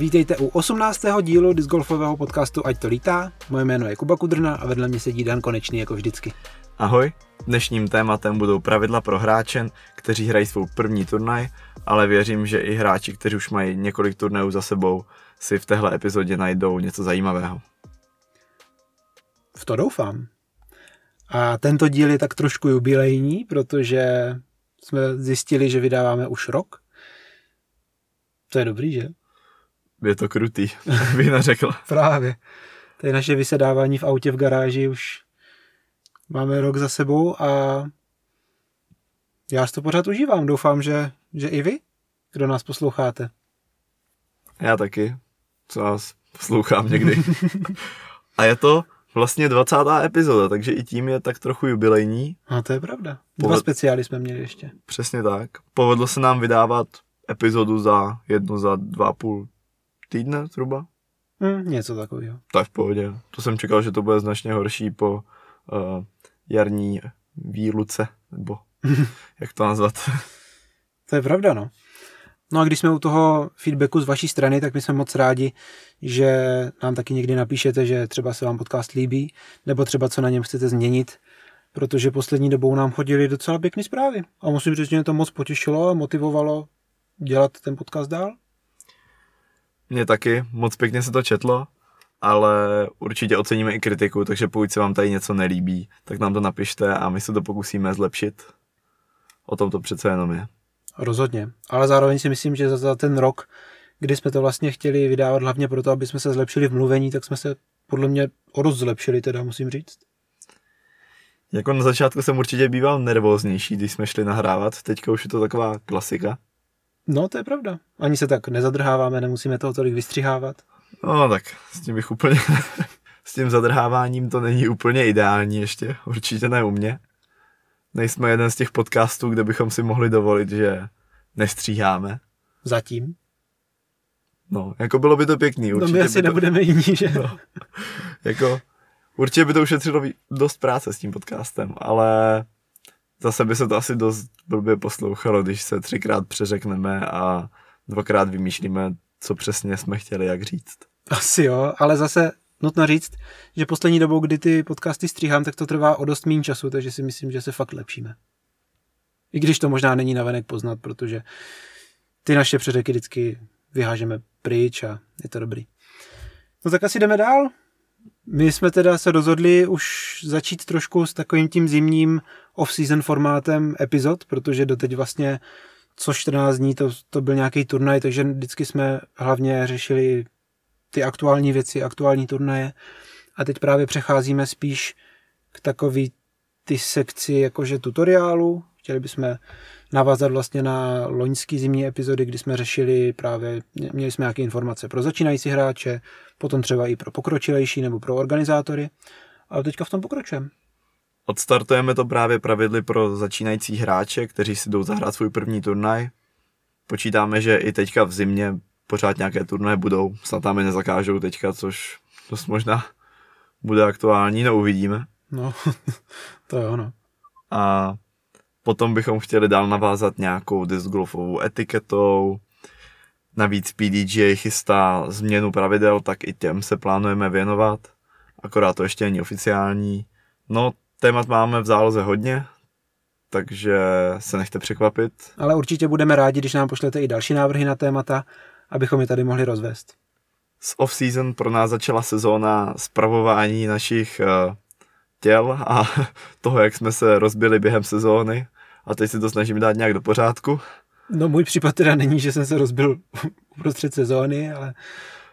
Vítejte u 18. dílu discgolfového podcastu Ať to lítá. Moje jméno je Kuba Kudrna a vedle mě sedí Dan Konečný jako vždycky. Ahoj, dnešním tématem budou pravidla pro hráče, kteří hrají svou první turnaj, ale věřím, že i hráči, kteří už mají několik turnajů za sebou, si v téhle epizodě najdou něco zajímavého. V to doufám. A tento díl je tak trošku jubilejní, protože jsme zjistili, že vydáváme už rok. To je dobrý, že? Je to krutý, bych neřekl. Právě. To je naše vysedávání v autě v garáži už máme rok za sebou a já si to pořád užívám. Doufám, že, že i vy, kdo nás posloucháte. Já taky, co vás poslouchám někdy. a je to vlastně 20. epizoda, takže i tím je tak trochu jubilejní. A to je pravda. Dva Poved... speciály jsme měli ještě. Přesně tak. Povedlo se nám vydávat epizodu za jednu, za dva půl týdne zhruba. Hmm, něco takového. Tak v pohodě. To jsem čekal, že to bude značně horší po uh, jarní výluce, nebo jak to nazvat. to je pravda, no. No a když jsme u toho feedbacku z vaší strany, tak my jsme moc rádi, že nám taky někdy napíšete, že třeba se vám podcast líbí, nebo třeba co na něm chcete změnit, protože poslední dobou nám chodili docela pěkné zprávy. A musím říct, že mě to moc potěšilo a motivovalo dělat ten podcast dál. Mně taky, moc pěkně se to četlo, ale určitě oceníme i kritiku, takže pokud se vám tady něco nelíbí, tak nám to napište a my se to pokusíme zlepšit. O tom to přece jenom je. Rozhodně, ale zároveň si myslím, že za ten rok, kdy jsme to vlastně chtěli vydávat hlavně proto, aby jsme se zlepšili v mluvení, tak jsme se podle mě o dost zlepšili, teda musím říct. Jako na začátku jsem určitě býval nervóznější, když jsme šli nahrávat, teďka už je to taková klasika. No, to je pravda. Ani se tak nezadrháváme, nemusíme toho tolik vystřihávat. No, tak s tím bych úplně... s tím zadrháváním to není úplně ideální ještě, určitě ne u mě. Nejsme jeden z těch podcastů, kde bychom si mohli dovolit, že nestříháme. Zatím. No, jako bylo by to pěkný. Určitě no my asi to... nebudeme jiní, že? No, jako, určitě by to ušetřilo dost práce s tím podcastem, ale zase by se to asi dost blbě poslouchalo, když se třikrát přeřekneme a dvakrát vymýšlíme, co přesně jsme chtěli jak říct. Asi jo, ale zase nutno říct, že poslední dobou, kdy ty podcasty stříhám, tak to trvá o dost méně času, takže si myslím, že se fakt lepšíme. I když to možná není navenek poznat, protože ty naše přeřeky vždycky vyhážeme pryč a je to dobrý. No tak asi jdeme dál. My jsme teda se rozhodli už začít trošku s takovým tím zimním off-season formátem epizod, protože doteď vlastně co 14 dní to, to byl nějaký turnaj, takže vždycky jsme hlavně řešili ty aktuální věci, aktuální turnaje a teď právě přecházíme spíš k takový ty sekci jakože tutoriálu. Chtěli bychom navázat vlastně na loňský zimní epizody, kdy jsme řešili právě, měli jsme nějaké informace pro začínající hráče, potom třeba i pro pokročilejší nebo pro organizátory. Ale teďka v tom pokračujeme. Odstartujeme to právě pravidly pro začínající hráče, kteří si jdou zahrát svůj první turnaj. Počítáme, že i teďka v zimě pořád nějaké turnaje budou. Snad tam je nezakážou teďka, což dost možná bude aktuální, no uvidíme. No, to je ono. A potom bychom chtěli dál navázat nějakou discgolfovou etiketou. Navíc PDGA chystá změnu pravidel, tak i těm se plánujeme věnovat. Akorát to ještě není oficiální. No, témat máme v záloze hodně, takže se nechte překvapit. Ale určitě budeme rádi, když nám pošlete i další návrhy na témata, abychom je tady mohli rozvést. Z off-season pro nás začala sezóna zpravování našich uh, těl a toho, jak jsme se rozbili během sezóny a teď si to snažím dát nějak do pořádku. No můj případ teda není, že jsem se rozbil uprostřed sezóny, ale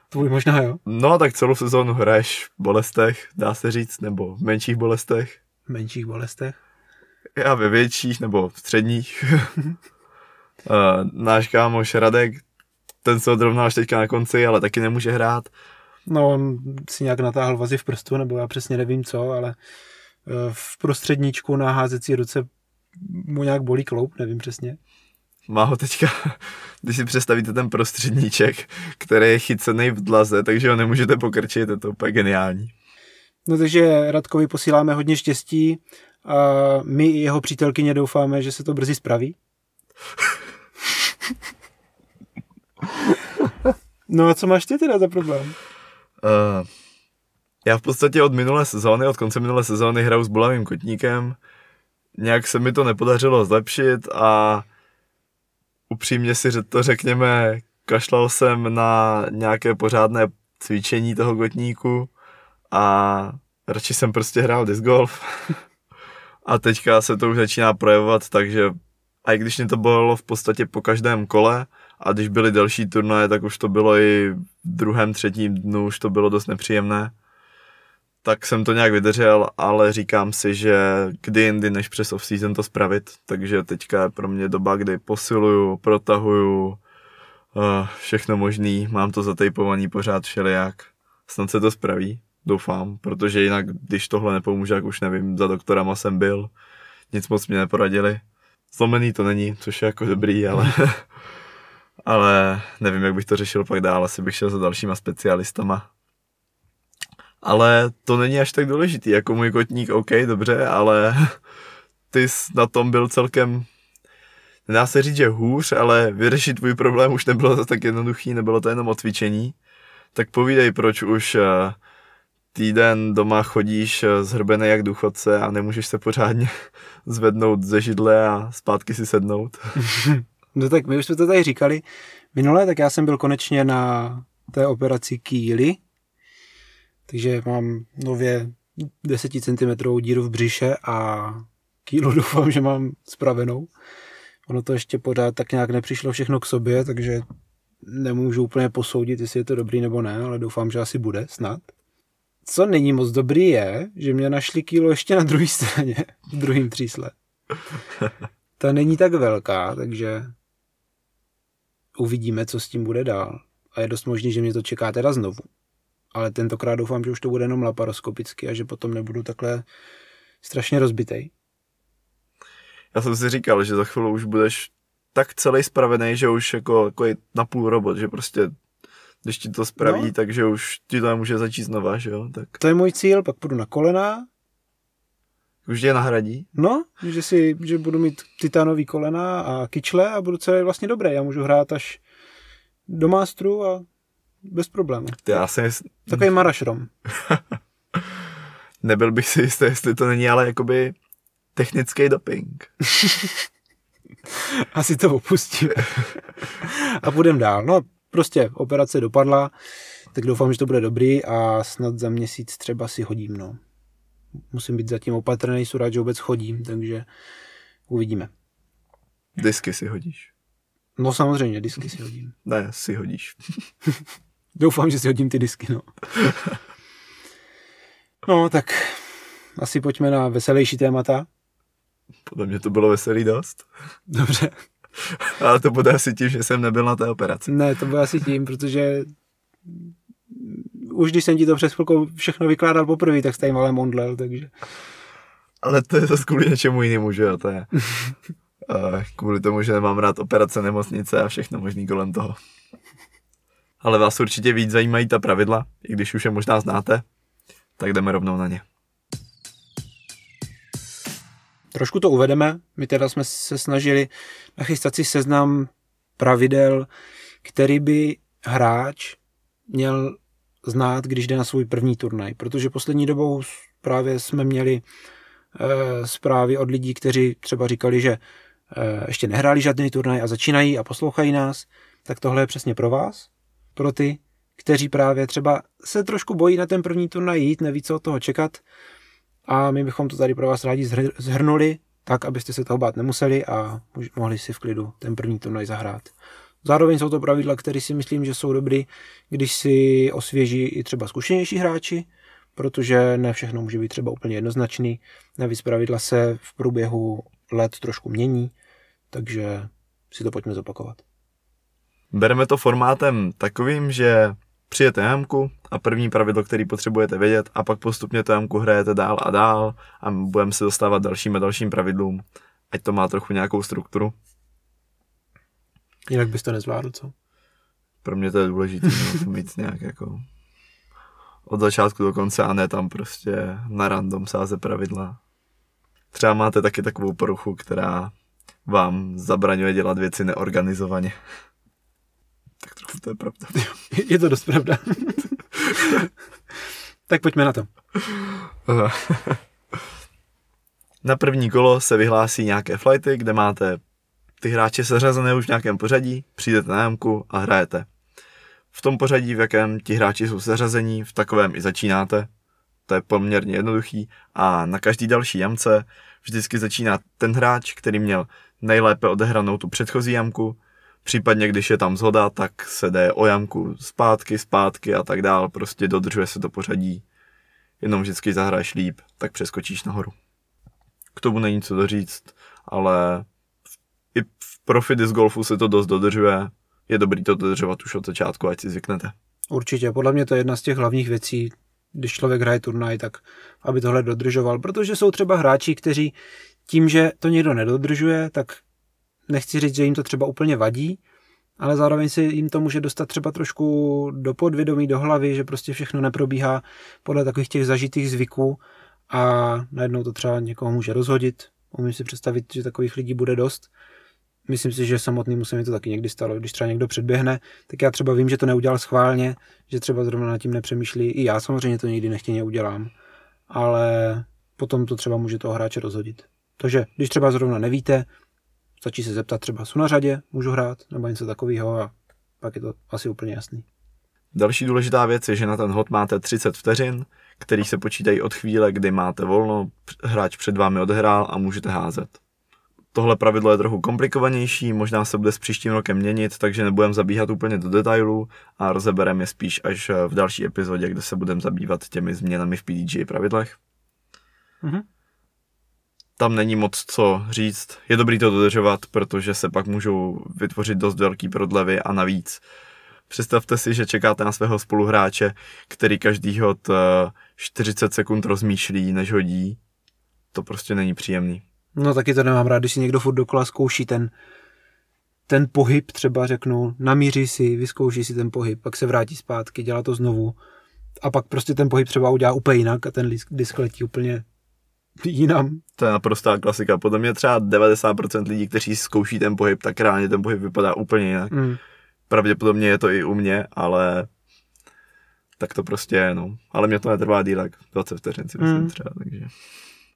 tvůj možná jo. No tak celou sezónu hraješ v bolestech, dá se říct, nebo v menších bolestech. V menších bolestech? Já ve větších nebo v středních. uh, náš kámoš Radek, ten se odrovnal až teďka na konci, ale taky nemůže hrát. No, on si nějak natáhl vazy v prstu, nebo já přesně nevím co, ale eh, v prostředníčku na házecí ruce mu nějak bolí kloup, nevím přesně. Má ho teďka, když si představíte ten prostředníček, který je chycený v dlaze, takže ho nemůžete pokrčit, je to úplně geniální. No takže Radkovi posíláme hodně štěstí a my i jeho přítelkyně doufáme, že se to brzy spraví. No a co máš ty teda za problém? Uh, já v podstatě od minulé sezóny, od konce minulé sezóny hraju s bolavým kotníkem. Nějak se mi to nepodařilo zlepšit a upřímně si to řekněme, kašlal jsem na nějaké pořádné cvičení toho kotníku a radši jsem prostě hrál disc golf. a teďka se to už začíná projevovat, takže a i když mě to bylo v podstatě po každém kole, a když byly delší turnaje, tak už to bylo i v druhém, třetím dnu, už to bylo dost nepříjemné. Tak jsem to nějak vydržel, ale říkám si, že kdy jindy než přes off-season to spravit, takže teďka je pro mě doba, kdy posiluju, protahuju, uh, všechno možný, mám to zatejpovaný pořád všelijak. Snad se to spraví, doufám, protože jinak, když tohle nepomůže, jak už nevím, za doktorama jsem byl, nic moc mě neporadili. Zlomený to není, což je jako dobrý, ale ale nevím, jak bych to řešil pak dál, asi bych šel za dalšíma specialistama. Ale to není až tak důležitý, jako můj kotník, OK, dobře, ale ty jsi na tom byl celkem, nedá se říct, že hůř, ale vyřešit tvůj problém už nebylo to tak jednoduchý, nebylo to jenom o cvičení. Tak povídej, proč už eh, týden doma chodíš eh, zhrbený jak důchodce a nemůžeš se pořádně zvednout ze židle a zpátky si sednout. No tak my už jsme to tady říkali minule, tak já jsem byl konečně na té operaci kýly, takže mám nově 10 cm díru v břiše a kýlu doufám, že mám spravenou. Ono to ještě pořád tak nějak nepřišlo všechno k sobě, takže nemůžu úplně posoudit, jestli je to dobrý nebo ne, ale doufám, že asi bude, snad. Co není moc dobrý je, že mě našli kýlo ještě na druhé straně, v druhém třísle. Ta není tak velká, takže uvidíme, co s tím bude dál. A je dost možný, že mě to čeká teda znovu. Ale tentokrát doufám, že už to bude jenom laparoskopicky a že potom nebudu takhle strašně rozbitej. Já jsem si říkal, že za chvíli už budeš tak celý spravený, že už jako, jako je na půl robot, že prostě když ti to spraví, no. takže už ti to může začít znova, že jo? Tak. To je můj cíl, pak půjdu na kolena. Už je nahradí? No, že, si, že budu mít titánový kolena a kyčle a budu celý vlastně dobrý. Já můžu hrát až do mástru a bez problémů. Já jsem... Takový marašrom. Nebyl bych si jistý, jestli to není ale jakoby technický doping. Asi to opustíme. a půjdem dál. No, prostě operace dopadla, tak doufám, že to bude dobrý a snad za měsíc třeba si hodím, no. Musím být zatím opatrný, jsou rád, že vůbec chodím, takže uvidíme. Disky si hodíš. No samozřejmě, disky si hodím. Ne, si hodíš. Doufám, že si hodím ty disky, no. No, tak asi pojďme na veselější témata. Podle mě to bylo veselý dost. Dobře. Ale to bude asi tím, že jsem nebyl na té operaci. Ne, to bude asi tím, protože už když jsem ti to přes chvilku všechno vykládal poprvé, tak jste jim ale mondlel, takže... Ale to je zase kvůli něčemu jinému, že jo, to je... uh, kvůli tomu, že nemám rád operace nemocnice a všechno možný kolem toho. Ale vás určitě víc zajímají ta pravidla, i když už je možná znáte, tak jdeme rovnou na ně. Trošku to uvedeme. My teda jsme se snažili nachystat si seznam pravidel, který by hráč měl znát, když jde na svůj první turnaj, protože poslední dobou právě jsme měli e, zprávy od lidí, kteří třeba říkali, že e, ještě nehráli žádný turnaj a začínají a poslouchají nás, tak tohle je přesně pro vás, pro ty, kteří právě třeba se trošku bojí na ten první turnaj jít, neví, co od toho čekat. A my bychom to tady pro vás rádi zhrnuli, tak, abyste se toho bát nemuseli a mohli si v klidu ten první turnaj zahrát. Zároveň jsou to pravidla, které si myslím, že jsou dobrý, když si osvěží i třeba zkušenější hráči, protože ne všechno může být třeba úplně jednoznačný. Navíc pravidla se v průběhu let trošku mění, takže si to pojďme zopakovat. Bereme to formátem takovým, že přijete jamku a první pravidlo, který potřebujete vědět a pak postupně to jamku hrajete dál a dál a budeme se dostávat dalším a dalším pravidlům, ať to má trochu nějakou strukturu. Jinak bys to nezvládl, co? Pro mě to je důležité no, mít nějak jako od začátku do konce a ne tam prostě na random sáze pravidla. Třeba máte taky takovou poruchu, která vám zabraňuje dělat věci neorganizovaně. Tak trochu to je pravda. Je to dost pravda. tak pojďme na to. Na první kolo se vyhlásí nějaké flighty, kde máte ty hráče seřazené už v nějakém pořadí, přijdete na jamku a hrajete. V tom pořadí, v jakém ti hráči jsou seřazení, v takovém i začínáte. To je poměrně jednoduchý a na každý další jamce vždycky začíná ten hráč, který měl nejlépe odehranou tu předchozí jamku, případně když je tam zhoda, tak se jde o jamku zpátky, zpátky a tak dál, prostě dodržuje se to pořadí. Jenom vždycky zahraješ líp, tak přeskočíš nahoru. K tomu není co doříct, ale i v profi disc golfu se to dost dodržuje. Je dobrý to dodržovat už od začátku, ať si zvyknete. Určitě, podle mě to je jedna z těch hlavních věcí, když člověk hraje turnaj, tak aby tohle dodržoval, protože jsou třeba hráči, kteří tím, že to někdo nedodržuje, tak nechci říct, že jim to třeba úplně vadí, ale zároveň si jim to může dostat třeba trošku do podvědomí, do hlavy, že prostě všechno neprobíhá podle takových těch zažitých zvyků a najednou to třeba někoho může rozhodit. Umím si představit, že takových lidí bude dost. Myslím si, že samotný se mi to taky někdy stalo. Když třeba někdo předběhne, tak já třeba vím, že to neudělal schválně, že třeba zrovna nad tím nepřemýšlí. I já samozřejmě to nikdy nechtěně udělám, ale potom to třeba může toho hráče rozhodit. Takže když třeba zrovna nevíte, stačí se zeptat třeba, jsou na řadě, můžu hrát, nebo něco takového a pak je to asi úplně jasný. Další důležitá věc je, že na ten hod máte 30 vteřin, který se počítají od chvíle, kdy máte volno, hráč před vámi odehrál a můžete házet. Tohle pravidlo je trochu komplikovanější, možná se bude s příštím rokem měnit, takže nebudeme zabíhat úplně do detailů a rozebereme je spíš až v další epizodě, kde se budeme zabývat těmi změnami v PDG pravidlech. Mm-hmm. Tam není moc co říct. Je dobrý to dodržovat, protože se pak můžou vytvořit dost velký prodlevy a navíc Představte si, že čekáte na svého spoluhráče, který každý hod 40 sekund rozmýšlí, než hodí. To prostě není příjemný. No taky to nemám rád, když si někdo furt dokola zkouší ten, ten pohyb, třeba řeknu, namíří si, vyzkouší si ten pohyb, pak se vrátí zpátky, dělá to znovu a pak prostě ten pohyb třeba udělá úplně jinak a ten disk letí úplně jinam. To je naprostá klasika. Podle mě třeba 90% lidí, kteří zkouší ten pohyb, tak reálně ten pohyb vypadá úplně jinak. Mm. Pravděpodobně je to i u mě, ale tak to prostě je, no. Ale mě to netrvá díl, tak 20 vteřin si myslím mm. třeba, takže...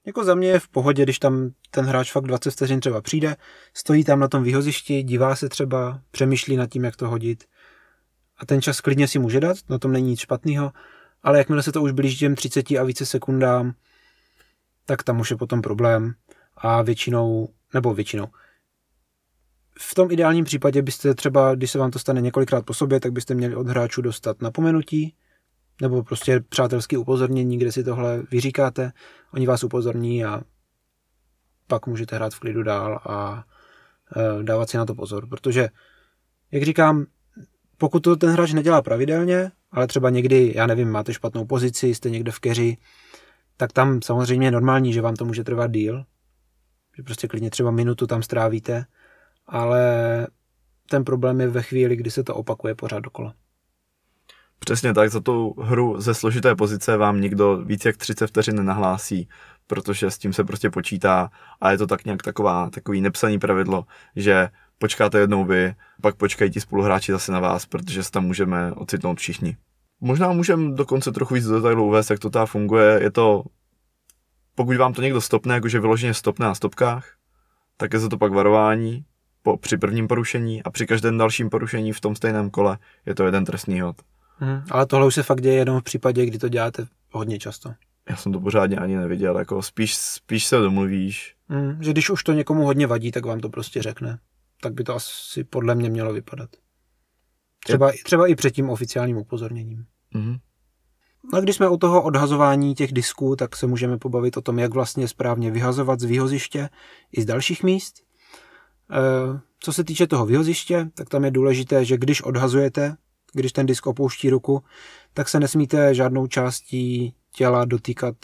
Jako za mě je v pohodě, když tam ten hráč fakt 20 vteřin třeba přijde, stojí tam na tom výhozišti, dívá se třeba, přemýšlí nad tím, jak to hodit. A ten čas klidně si může dát, na tom není nic špatného, ale jakmile se to už blíží těm 30 a více sekundám, tak tam už je potom problém. A většinou, nebo většinou, v tom ideálním případě byste třeba, když se vám to stane několikrát po sobě, tak byste měli od hráčů dostat napomenutí, nebo prostě přátelské upozornění, kde si tohle vyříkáte, oni vás upozorní a pak můžete hrát v klidu dál a e, dávat si na to pozor, protože, jak říkám, pokud to ten hráč nedělá pravidelně, ale třeba někdy, já nevím, máte špatnou pozici, jste někde v keři, tak tam samozřejmě je normální, že vám to může trvat díl, že prostě klidně třeba minutu tam strávíte, ale ten problém je ve chvíli, kdy se to opakuje pořád dokola. Přesně tak, za tu hru ze složité pozice vám nikdo víc jak 30 vteřin nenahlásí, protože s tím se prostě počítá a je to tak nějak taková, takový nepsaný pravidlo, že počkáte jednou vy, pak počkají ti spoluhráči zase na vás, protože se tam můžeme ocitnout všichni. Možná můžeme dokonce trochu víc do detailu uvést, jak to ta funguje. Je to, pokud vám to někdo stopne, jakože vyloženě stopne na stopkách, tak je za to pak varování po, při prvním porušení a při každém dalším porušení v tom stejném kole je to jeden trestný hod. Hmm, ale tohle už se fakt děje jenom v případě, kdy to děláte hodně často. Já jsem to pořádně ani neviděl, jako spíš, spíš se domluvíš. Hmm, že když už to někomu hodně vadí, tak vám to prostě řekne. Tak by to asi podle mě mělo vypadat. Třeba, třeba i před tím oficiálním upozorněním. Mm-hmm. A když jsme u toho odhazování těch disků, tak se můžeme pobavit o tom, jak vlastně správně vyhazovat z výhoziště i z dalších míst. Eh, co se týče toho vyhoziště, tak tam je důležité, že když odhazujete, když ten disk opouští ruku, tak se nesmíte žádnou částí těla dotýkat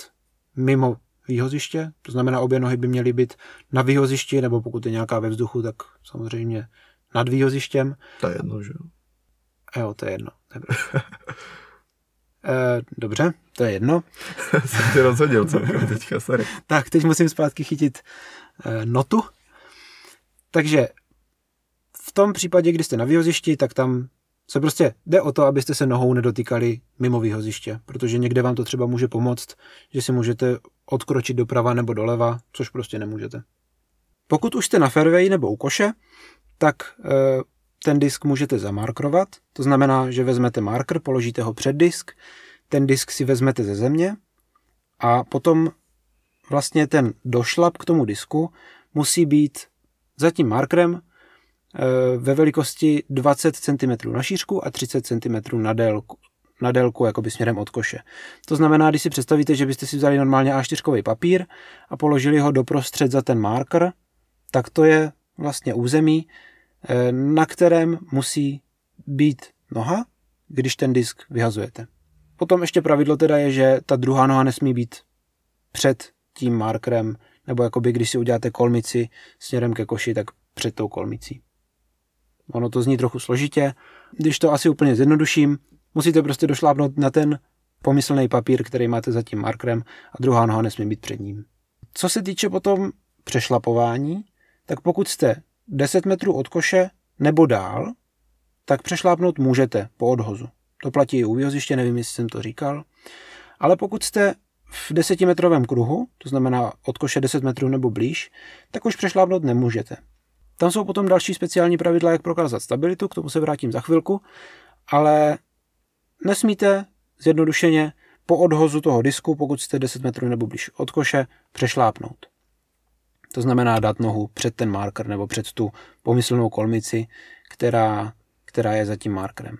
mimo výhoziště, to znamená obě nohy by měly být na výhozišti, nebo pokud je nějaká ve vzduchu, tak samozřejmě nad výhozištěm. To je jedno, že jo? Jo, to je jedno. e, dobře, to je jedno. Jsem tě rozhodil celkem teďka, sorry. tak, teď musím zpátky chytit e, notu. Takže v tom případě, kdy jste na výhozišti, tak tam se prostě jde o to, abyste se nohou nedotýkali mimo výhoziště, protože někde vám to třeba může pomoct, že si můžete odkročit doprava nebo doleva, což prostě nemůžete. Pokud už jste na fairway nebo u koše, tak e, ten disk můžete zamarkrovat, to znamená, že vezmete marker, položíte ho před disk, ten disk si vezmete ze země a potom vlastně ten došlap k tomu disku musí být za tím markerem ve velikosti 20 cm na šířku a 30 cm na délku, na délku jakoby směrem od koše. To znamená, když si představíte, že byste si vzali normálně A4 papír a položili ho doprostřed za ten marker, tak to je vlastně území, eh, na kterém musí být noha, když ten disk vyhazujete. Potom ještě pravidlo teda je, že ta druhá noha nesmí být před tím markerem, nebo jakoby když si uděláte kolmici směrem ke koši, tak před tou kolmicí. Ono to zní trochu složitě. Když to asi úplně zjednoduším, musíte prostě došlápnout na ten pomyslný papír, který máte za tím markerem a druhá noha nesmí být před ním. Co se týče potom přešlapování, tak pokud jste 10 metrů od koše nebo dál, tak přešlápnout můžete po odhozu. To platí i u výhoziště, nevím, jestli jsem to říkal. Ale pokud jste v desetimetrovém kruhu, to znamená od koše 10 metrů nebo blíž, tak už přešlápnout nemůžete. Tam jsou potom další speciální pravidla, jak prokázat stabilitu, k tomu se vrátím za chvilku, ale nesmíte zjednodušeně po odhozu toho disku, pokud jste 10 metrů nebo blíž od koše, přešlápnout. To znamená dát nohu před ten marker nebo před tu pomyslnou kolmici, která, která je za tím markerem.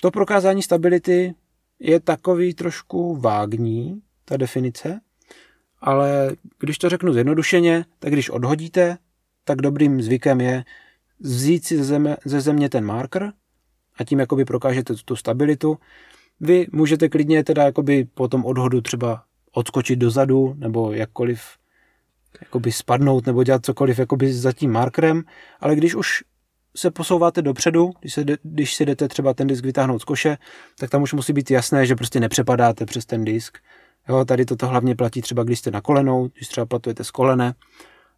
To prokázání stability je takový trošku vágní, ta definice, ale když to řeknu zjednodušeně, tak když odhodíte, tak dobrým zvykem je vzít si ze země, ze země ten marker a tím jakoby prokážete tu stabilitu. Vy můžete klidně teda jakoby po tom odhodu třeba odskočit dozadu nebo jakkoliv jakoby spadnout nebo dělat cokoliv jakoby za tím markerem, ale když už se posouváte dopředu, když, se, když si jdete třeba ten disk vytáhnout z koše, tak tam už musí být jasné, že prostě nepřepadáte přes ten disk. Jo, tady toto hlavně platí třeba, když jste na kolenou, když třeba platujete z kolene,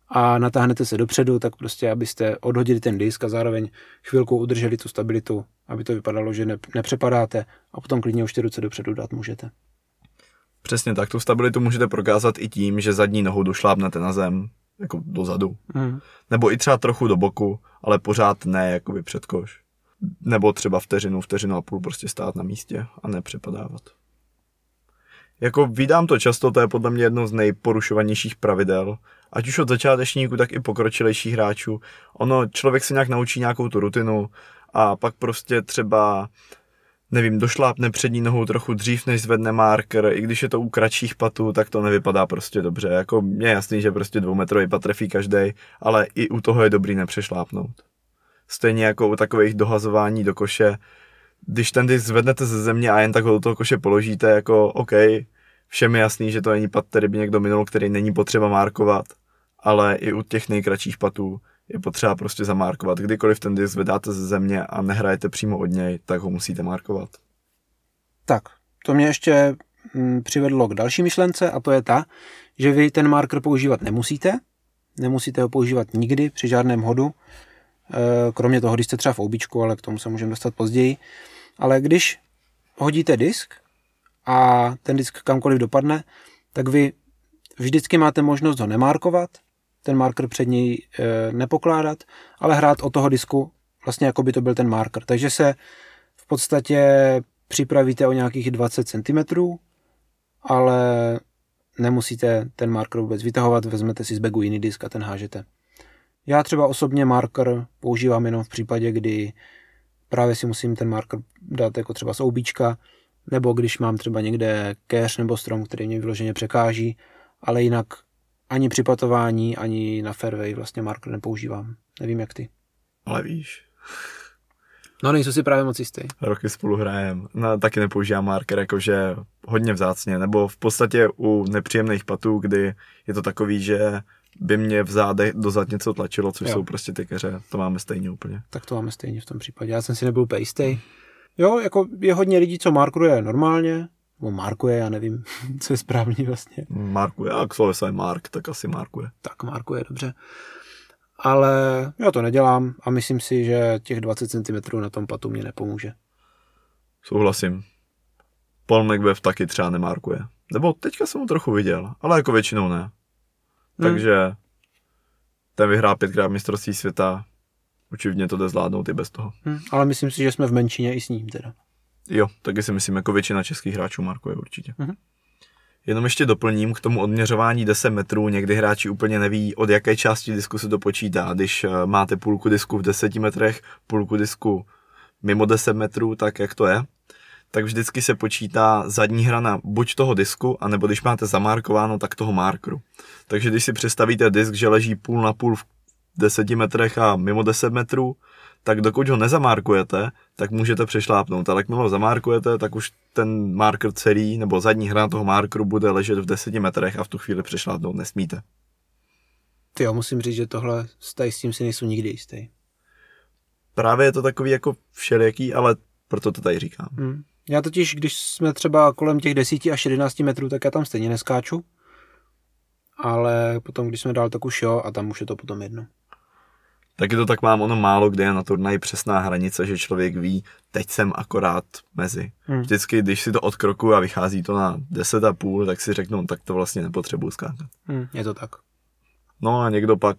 a natáhnete se dopředu, tak prostě abyste odhodili ten disk a zároveň chvilku udrželi tu stabilitu, aby to vypadalo, že nepřepadáte a potom klidně už ty ruce dopředu dát můžete. Přesně tak, tu stabilitu můžete prokázat i tím, že zadní nohou došlápnete na zem, jako dozadu. Mm. Nebo i třeba trochu do boku, ale pořád ne jakoby před koš. Nebo třeba vteřinu, vteřinu a půl prostě stát na místě a nepřepadávat. Jako vydám to často, to je podle mě jedno z nejporušovanějších pravidel, ať už od začátečníků, tak i pokročilejších hráčů. Ono, člověk se nějak naučí nějakou tu rutinu a pak prostě třeba nevím, došlápne přední nohou trochu dřív, než zvedne marker, i když je to u kratších patů, tak to nevypadá prostě dobře. Jako je jasný, že prostě dvoumetrový pat trefí každý, ale i u toho je dobrý nepřešlápnout. Stejně jako u takových dohazování do koše, když ten disk zvednete ze země a jen tak ho do toho koše položíte, jako OK, všem je jasný, že to není pat, který by někdo minul, který není potřeba markovat, ale i u těch nejkratších patů je potřeba prostě zamárkovat. Kdykoliv ten disk zvedáte ze země a nehrajete přímo od něj, tak ho musíte markovat. Tak, to mě ještě mm, přivedlo k další myšlence a to je ta, že vy ten marker používat nemusíte, nemusíte ho používat nikdy při žádném hodu, eh, kromě toho, když jste třeba v oubičku, ale k tomu se můžeme dostat později. Ale když hodíte disk a ten disk kamkoliv dopadne, tak vy vždycky máte možnost ho nemárkovat, ten marker před něj e, nepokládat, ale hrát od toho disku vlastně jako by to byl ten marker. Takže se v podstatě připravíte o nějakých 20 cm, ale nemusíte ten marker vůbec vytahovat, vezmete si z bagu jiný disk a ten hážete. Já třeba osobně marker používám jenom v případě, kdy právě si musím ten marker dát jako třeba z oubíčka, nebo když mám třeba někde cache nebo strom, který mě vyloženě překáží, ale jinak ani při patování, ani na fairway vlastně marker nepoužívám. Nevím jak ty. Ale víš. No nejsou si právě moc jistý. Roky spolu hrajem. No, taky nepoužívám marker, jakože hodně vzácně, nebo v podstatě u nepříjemných patů, kdy je to takový, že by mě v zádech dozad něco tlačilo, což jo. jsou prostě ty keře. To máme stejně úplně. Tak to máme stejně v tom případě. Já jsem si nebyl úplně jistý. Jo, jako je hodně lidí, co markuje normálně, nebo markuje, já nevím, co je správný vlastně. Markuje, a k se Mark, tak asi markuje. Tak markuje, dobře. Ale já to nedělám a myslím si, že těch 20 cm na tom patu mě nepomůže. Souhlasím. Paul McBeth taky třeba nemárkuje. Nebo teďka jsem ho trochu viděl, ale jako většinou ne. Takže ten vyhrá pětkrát mistrovství světa, určitě to jde zvládnout i bez toho. Hm, ale myslím si, že jsme v menšině i s ním teda. Jo, taky si myslím, jako většina českých hráčů markuje určitě. Mhm. Jenom ještě doplním k tomu odměřování 10 metrů. Někdy hráči úplně neví, od jaké části disku se to počítá. Když eh, máte půlku disku v 10 metrech, půlku disku mimo 10 metrů, tak jak to je? Tak vždycky se počítá zadní hrana buď toho disku, anebo když máte zamarkováno, tak toho markeru. Takže když si představíte disk, že leží půl na půl v 10 metrech a mimo 10 metrů, tak dokud ho nezamarkujete, tak můžete přešlápnout. Ale jakmile ho zamarkujete, tak už ten marker celý, nebo zadní hrana toho markeru bude ležet v 10 metrech a v tu chvíli přešlápnout nesmíte. Ty jo, musím říct, že tohle s tady s tím si nejsou nikdy jistý. Právě je to takový jako všelijaký, ale proto to tady říkám. Hm. Já totiž, když jsme třeba kolem těch 10 až 11 metrů, tak já tam stejně neskáču. Ale potom, když jsme dál, tak už jo a tam už je to potom jedno. Taky to tak mám, ono málo kde je na turnaji přesná hranice, že člověk ví, teď jsem akorát mezi. Hmm. Vždycky, když si to odkroku a vychází to na 10 a půl, tak si řeknu, tak to vlastně nepotřebuji skákat. Hm, je to tak. No a někdo pak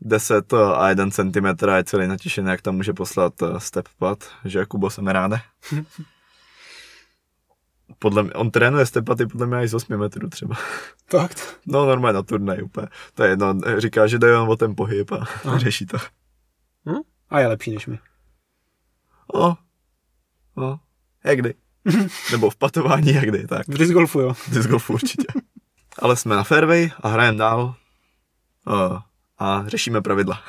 10 a 1 cm a je celý natěšený, jak tam může poslat eh, step pad, že Kubo se mi ráde. podle mě, on trénuje step paty podle mě i z 8 metrů třeba. Fakt? No normálně na turnaj úplně. To je jedno, říká, že jde jenom o ten pohyb a Aha. řeší to. Hm? A je lepší než my. O, no, jak kdy. Nebo v patování, jak kdy, tak. V disc golfu, jo. Disc golfu určitě. Ale jsme na fairway a hrajeme dál uh, a řešíme pravidla.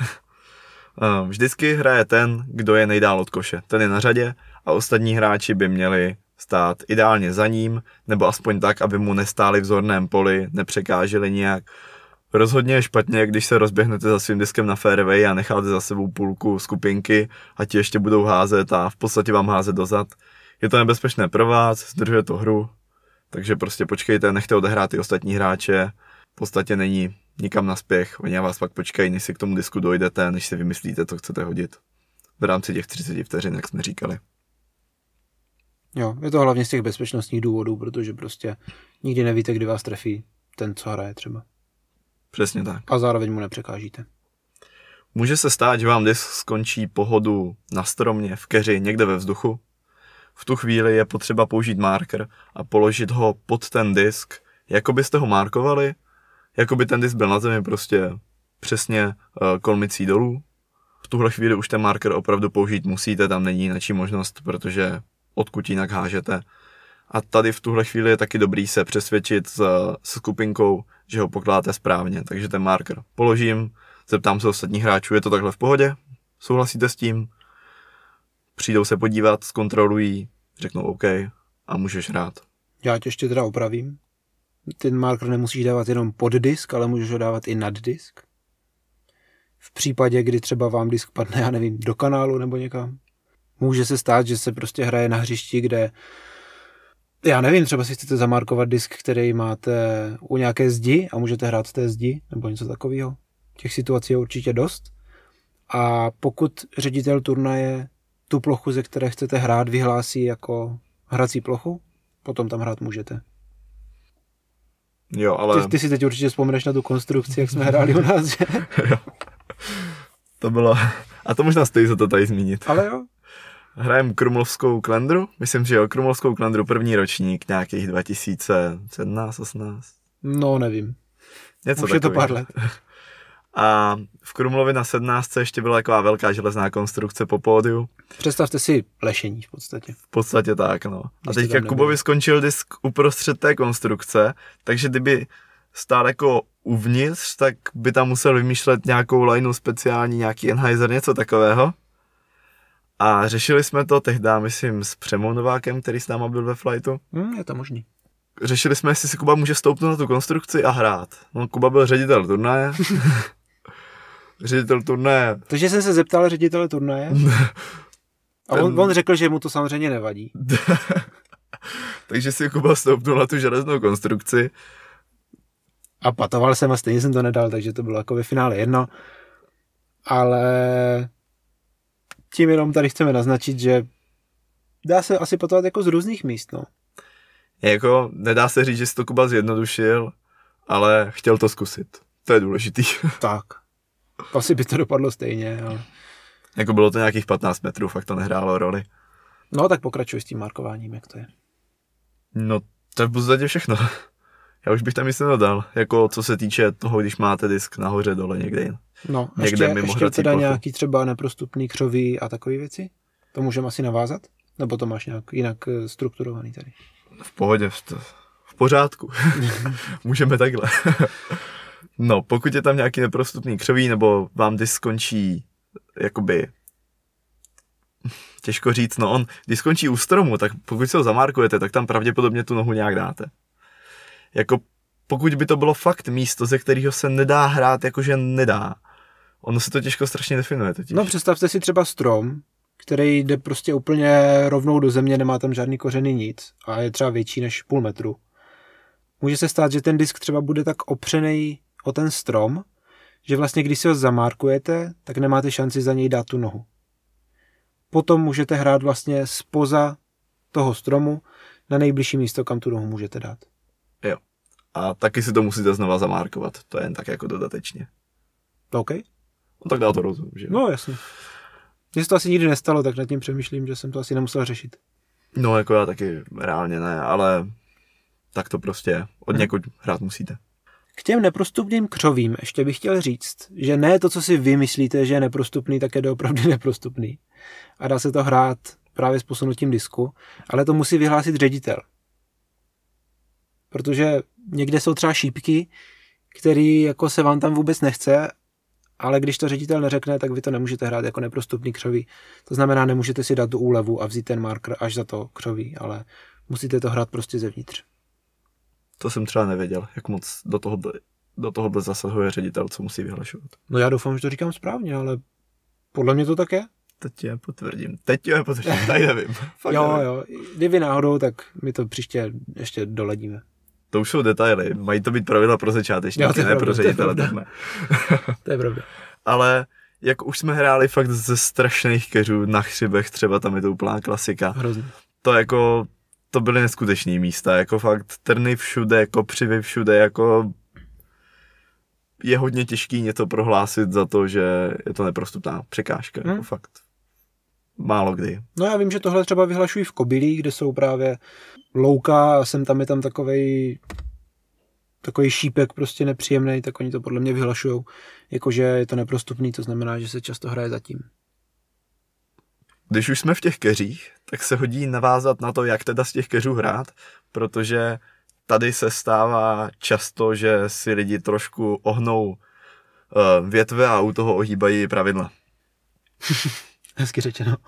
uh, vždycky hraje ten, kdo je nejdál od koše. Ten je na řadě a ostatní hráči by měli stát ideálně za ním, nebo aspoň tak, aby mu nestáli v zorném poli, nepřekáželi nějak. Rozhodně je špatně, když se rozběhnete za svým diskem na fairway a necháte za sebou půlku skupinky a ti ještě budou házet a v podstatě vám házet dozad. Je to nebezpečné pro vás, zdržuje to hru, takže prostě počkejte, nechte odehrát ty ostatní hráče. V podstatě není nikam na spěch, oni vás pak počkají, než si k tomu disku dojdete, než si vymyslíte, co chcete hodit. V rámci těch 30 vteřin, jak jsme říkali. Jo, je to hlavně z těch bezpečnostních důvodů, protože prostě nikdy nevíte, kdy vás trefí ten, co hraje třeba. Přesně tak. A zároveň mu nepřekážíte. Může se stát, že vám disk skončí pohodu na stromě, v keři, někde ve vzduchu. V tu chvíli je potřeba použít marker a položit ho pod ten disk, jako byste ho markovali, jako by ten disk byl na zemi prostě přesně uh, kolmicí dolů. V tuhle chvíli už ten marker opravdu použít musíte, tam není jináčí možnost, protože odkud jinak hážete. A tady v tuhle chvíli je taky dobrý se přesvědčit s, s skupinkou, že ho pokládáte správně. Takže ten marker položím, zeptám se ostatních hráčů, je to takhle v pohodě? Souhlasíte s tím? Přijdou se podívat, zkontrolují, řeknou OK a můžeš hrát. Já tě ještě teda opravím. Ten marker nemusíš dávat jenom pod disk, ale můžeš ho dávat i nad disk. V případě, kdy třeba vám disk padne, já nevím, do kanálu nebo někam. Může se stát, že se prostě hraje na hřišti, kde já nevím, třeba si chcete zamarkovat disk, který máte u nějaké zdi a můžete hrát z té zdi nebo něco takového. Těch situací je určitě dost. A pokud ředitel turnaje tu plochu, ze které chcete hrát, vyhlásí jako hrací plochu, potom tam hrát můžete. Jo, ale... Ty, ty si teď určitě vzpomeneš na tu konstrukci, jak jsme hráli u nás, že? jo. To bylo... A to možná stojí za to tady zmínit. Ale jo. Hrajem Krumlovskou klendru, myslím, že jo, Krumlovskou klendru první ročník, nějakých 2017, 18. No, nevím. Něco Už je to pár let. A v Krumlově na 17 ještě byla taková velká železná konstrukce po pódiu. Představte si lešení v podstatě. V podstatě tak, no. A teďka Kubovi skončil disk uprostřed té konstrukce, takže kdyby stál jako uvnitř, tak by tam musel vymýšlet nějakou lineu speciální, nějaký Enheiser, něco takového. A řešili jsme to tehdy, myslím, s Přemou Novákem, který s náma byl ve flightu. Hm, je to možný. Řešili jsme, jestli si Kuba může stoupnout na tu konstrukci a hrát. No, Kuba byl ředitel turnaje. ředitel turnaje Takže jsem se zeptal ředitele turnaje a on, on řekl, že mu to samozřejmě nevadí. Takže si Kuba stoupnul na tu železnou konstrukci. A patoval jsem a stejně jsem to nedal, takže to bylo jako ve finále jedno. Ale tím jenom tady chceme naznačit, že dá se asi potovat jako z různých míst, no. Jako, nedá se říct, že si to Kuba zjednodušil, ale chtěl to zkusit. To je důležitý. Tak. Asi by to dopadlo stejně, ale... jako bylo to nějakých 15 metrů, fakt to nehrálo roli. No tak pokračuj s tím markováním, jak to je. No, to je v podstatě všechno. Já už bych tam nic nedodal, jako co se týče toho, když máte disk nahoře, dole, někde jen. No, Někde ještě, mimo ještě teda plochu. nějaký třeba neprostupný křoví a takové věci? To můžeme asi navázat? Nebo to máš nějak jinak eh, strukturovaný tady? V pohodě, v, to, v pořádku. Můžeme takhle. no, pokud je tam nějaký neprostupný křoví, nebo vám disk skončí, jakoby, těžko říct, no on, když skončí u stromu, tak pokud se ho zamárkujete, tak tam pravděpodobně tu nohu nějak dáte. Jako, pokud by to bylo fakt místo, ze kterého se nedá hrát, jakože nedá. Ono se to těžko strašně definuje totiž. No představte si třeba strom, který jde prostě úplně rovnou do země, nemá tam žádný kořeny nic a je třeba větší než půl metru. Může se stát, že ten disk třeba bude tak opřený o ten strom, že vlastně když si ho zamárkujete, tak nemáte šanci za něj dát tu nohu. Potom můžete hrát vlastně spoza toho stromu na nejbližší místo, kam tu nohu můžete dát. Jo. A taky si to musíte znova zamárkovat. To je jen tak jako dodatečně. OK? No tak dá to rozum, že? No jasně. Mně se to asi nikdy nestalo, tak nad tím přemýšlím, že jsem to asi nemusel řešit. No jako já taky reálně ne, ale tak to prostě od někud hrát musíte. K těm neprostupným křovím ještě bych chtěl říct, že ne to, co si vy myslíte, že je neprostupný, tak je doopravdy neprostupný. A dá se to hrát právě s posunutím disku, ale to musí vyhlásit ředitel. Protože někde jsou třeba šípky, který jako se vám tam vůbec nechce, ale když to ředitel neřekne, tak vy to nemůžete hrát jako neprostupný křoví. To znamená, nemůžete si dát tu úlevu a vzít ten marker až za to křoví, ale musíte to hrát prostě zevnitř. To jsem třeba nevěděl, jak moc do toho do tohohle zasahuje ředitel, co musí vyhlašovat. No já doufám, že to říkám správně, ale podle mě to tak je. Teď je potvrdím. Teď je potvrdím, tady nevím. Fakt jo, nevím. jo. Kdyby náhodou, tak my to příště ještě doledíme. To už jsou detaily. Mají to být pravidla pro začátečníky, to ne pravda, pro to je ředitele. pravda. ne. To je pravda. Ale jak už jsme hráli fakt ze strašných keřů na chřibech, třeba tam je to úplná klasika. Hrozně. to jako, to byly neskutečné místa, jako fakt trny všude, kopřivy všude, jako je hodně těžký něco prohlásit za to, že je to neprostupná překážka, Hmm. jako fakt. Málo kdy. No já vím, že tohle třeba vyhlašují v Kobylí, kde jsou právě louka a sem tam je tam takovej takový šípek prostě nepříjemný, tak oni to podle mě vyhlašují, jakože je to neprostupný, to znamená, že se často hraje zatím. Když už jsme v těch keřích, tak se hodí navázat na to, jak teda z těch keřů hrát, protože tady se stává často, že si lidi trošku ohnou uh, větve a u toho ohýbají pravidla. Hezky řečeno.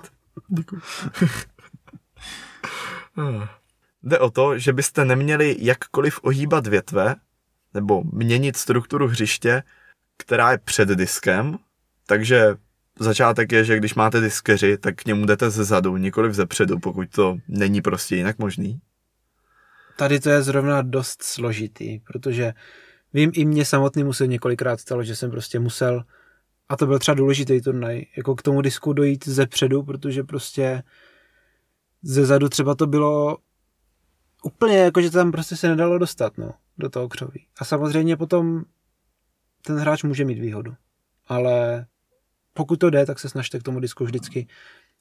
Jde o to, že byste neměli jakkoliv ohýbat větve nebo měnit strukturu hřiště, která je před diskem, takže začátek je, že když máte diskeři, tak k němu jdete ze zadu, nikoliv ze předu, pokud to není prostě jinak možný. Tady to je zrovna dost složitý, protože vím, i mě samotný se několikrát stalo, že jsem prostě musel, a to byl třeba důležitý turnaj, jako k tomu disku dojít ze předu, protože prostě ze zadu třeba to bylo úplně jako, že tam prostě se nedalo dostat, no, do toho křoví. A samozřejmě potom ten hráč může mít výhodu, ale pokud to jde, tak se snažte k tomu disku vždycky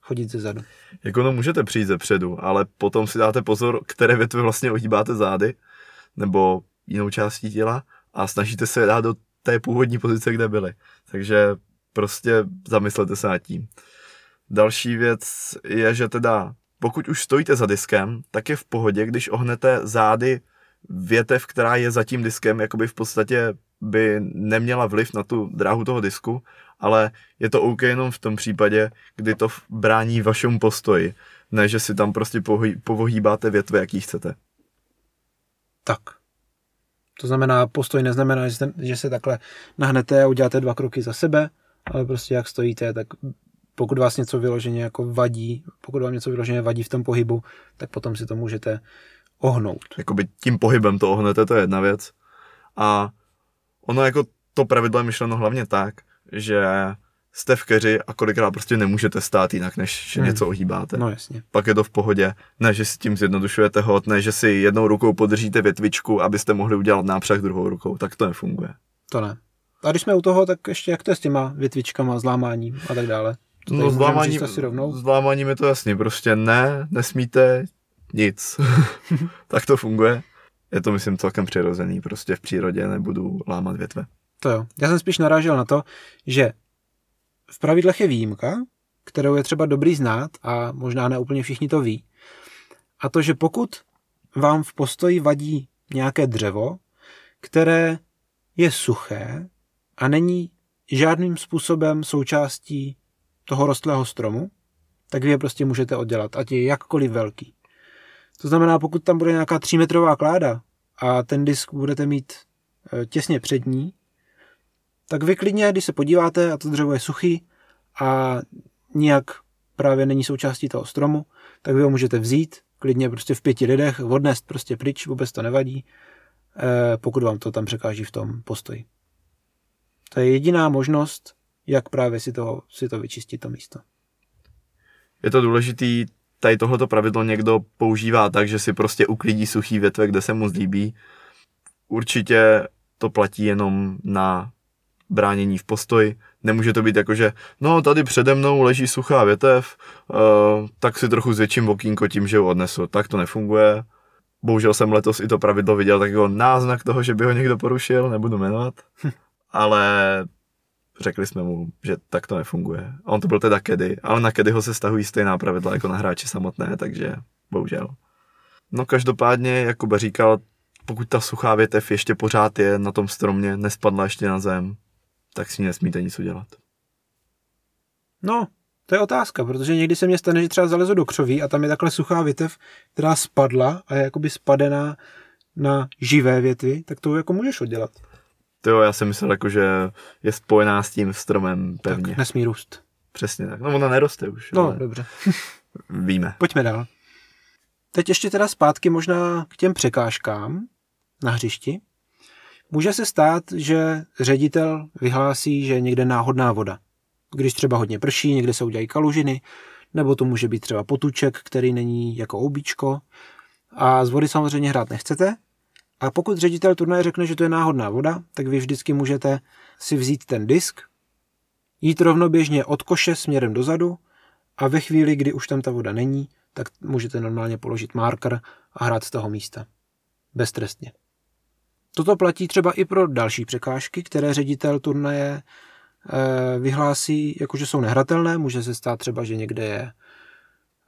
chodit ze zadu. Jako no můžete přijít ze předu, ale potom si dáte pozor, které větve vlastně ohýbáte zády, nebo jinou částí těla a snažíte se dát do té původní pozice, kde byly. Takže prostě zamyslete se nad tím. Další věc je, že teda pokud už stojíte za diskem, tak je v pohodě, když ohnete zády větev, která je za tím diskem, jakoby v podstatě by neměla vliv na tu dráhu toho disku, ale je to OK jenom v tom případě, kdy to brání vašemu postoji, ne že si tam prostě povohýbáte větve, jaký chcete. Tak. To znamená, postoj neznamená, že se, že se takhle nahnete a uděláte dva kroky za sebe, ale prostě jak stojíte, tak pokud vás něco vyloženě jako vadí, pokud vám něco vyloženě vadí v tom pohybu, tak potom si to můžete ohnout. Jakoby tím pohybem to ohnete, to je jedna věc. A ono jako to pravidlo je myšleno hlavně tak, že jste v keři a kolikrát prostě nemůžete stát jinak, než že Hmm. něco ohýbáte. No jasně. Pak je to v pohodě. Ne, že si tím zjednodušujete hod, ne, že si jednou rukou podržíte větvičku, abyste mohli udělat nápřah druhou rukou. Tak to nefunguje. To ne. A když jsme u toho, tak ještě jak to je s těma větvičkama, zlámáním a tak dále. To tady No, zlámáním, asi rovnou. zlámáním je to jasný, prostě ne, nesmíte nic. tak to funguje. Je to, myslím, celkem přirozený, prostě v přírodě nebudu lámat větve. To jo. Já jsem spíš narážel na to, že v pravidlech je výjimka, kterou je třeba dobrý znát a možná ne úplně všichni to ví. A to, že pokud vám v postoji vadí nějaké dřevo, které je suché a není žádným způsobem součástí toho rostlého stromu, tak vy je prostě můžete oddělat, ať je jakkoliv velký. To znamená, pokud tam bude nějaká 3-metrová kláda a ten disk budete mít eh, těsně před ní, tak vy klidně, když se podíváte a to dřevo je suchý a nijak právě není součástí toho stromu, tak vy ho můžete vzít, klidně prostě v pěti lidech, odnést prostě pryč, vůbec to nevadí, eh, pokud vám to tam překáží v tom postoji. To je jediná možnost, jak právě si to, si to vyčistit to místo. Je to důležitý, tady tohleto pravidlo někdo používá tak, že si prostě uklidí suchý větve, kde se mu zlíbí. Určitě to platí jenom na bránění v postoji. Nemůže to být jako, že no tady přede mnou leží suchá větev, uh, tak si trochu zvětším okýnko tím, že ho odnesu. Tak to nefunguje. Bohužel jsem letos i to pravidlo viděl tak jako náznak toho, že by ho někdo porušil, nebudu jmenovat. Ale řekli jsme mu, že tak to nefunguje. A on to byl teda kedy, ale na kedyho se stahují stejná pravidla jako na hráče samotné, takže bohužel. No každopádně, jako říkal, pokud ta suchá větev ještě pořád je na tom stromě, nespadla ještě na zem, tak si nesmíte nic udělat. No, to je otázka, protože někdy se mně stane, že třeba zalezu do křoví a tam je takhle suchá větev, která spadla a je jakoby spadená na živé větvi, tak to jako můžeš oddělat. To jo, já jsem myslel jako, že je spojená s tím stromem pevně. Tak nesmí růst. Přesně tak. No ona neroste už, No, ale dobře. víme. Pojďme dál. Teď ještě teda zpátky možná k těm překážkám na hřišti. Může se stát, že ředitel vyhlásí, že je někde náhodná voda. Když třeba hodně prší, někde se udělají kalužiny, nebo to může být třeba potuček, který není jako oubíčko. A z vody samozřejmě hrát nechcete. A pokud ředitel turnaje řekne, že to je náhodná voda, tak vy vždycky můžete si vzít ten disk, jít rovnoběžně od koše směrem dozadu a ve chvíli, kdy už tam ta voda není, tak můžete normálně položit marker a hrát z toho místa. Beztrestně. Toto platí třeba i pro další překážky, které ředitel turnaje eh, vyhlásí, jakože jsou nehratelné. Může se stát třeba, že někde je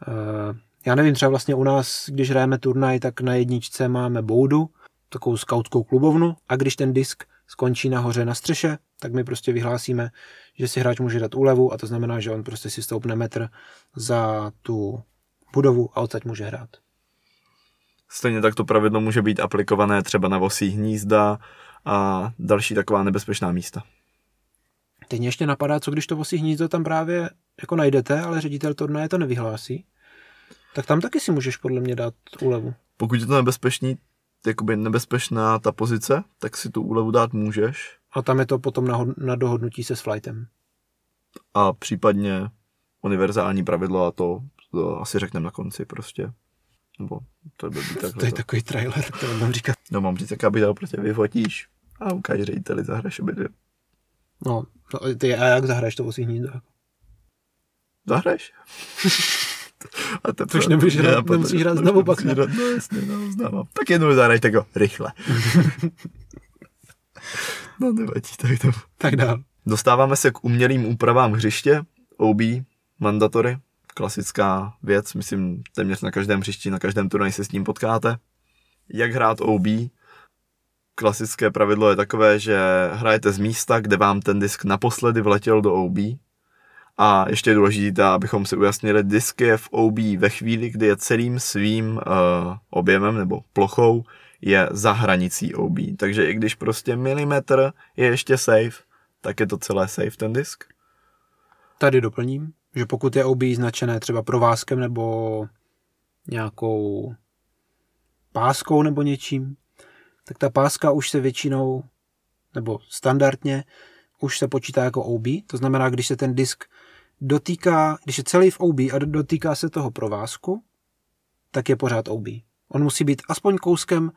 eh, já nevím, třeba vlastně u nás, když hrajeme turnaj, tak na jedničce máme boudu, takovou skautskou klubovnu a když ten disk skončí nahoře na střeše, tak my prostě vyhlásíme, že si hráč může dát úlevu a to znamená, že on prostě si stoupne metr za tu budovu a odsaď může hrát. Stejně tak to pravidlo může být aplikované třeba na vosí hnízda a další taková nebezpečná místa. Teď mě ještě napadá, co když to vosí hnízdo tam právě jako najdete, ale ředitel turnaje to nevyhlásí, tak tam taky si můžeš podle mě dát úlevu. Pokud je to nebezpečný, jakoby nebezpečná ta pozice, tak si tu úlevu dát můžeš A tam je to potom na, na dohodnutí se s flightem. a případně univerzální pravidlo a to, to asi řekneme na konci prostě. Nebo to by být To je takhle. takový trailer, to mám říkat. No mám říct, jaká by dal prostě vyfotíš a ukáž řediteli, zahraješ obě No, no ty, a jak zahraješ to vosí hnízdo? Zahraješ? A to Což nemůžeš hrát- nemusíš hrát znovu pak, ne? No jasně, no, uznávám. Tak jednou zahraješ tak jo, rychle. no nevadí, tak to. Tak dál. Dostáváme se k umělým úpravám hřiště, OB, mandatory, klasická věc, myslím téměř na každém hřišti, na každém turnaji se s tím potkáte. Jak hrát OB? Klasické pravidlo je takové, že hrajete z místa, kde vám ten disk naposledy vletěl do OB. A ještě je důležité, abychom si ujasnili, disk je v OB ve chvíli, kdy je celým svým uh, objemem nebo plochou je za hranicí OB. Takže i když prostě milimetr je ještě safe, tak je to celé safe ten disk. Tady doplním, že pokud je OB značené třeba provázkem nebo nějakou páskou nebo něčím, tak ta páska už se většinou, nebo standardně, už se počítá jako OB, to znamená, když se ten disk dotýká, když je celý v OB a dotýká se toho provázku, tak je pořád OB. On musí být aspoň kouskem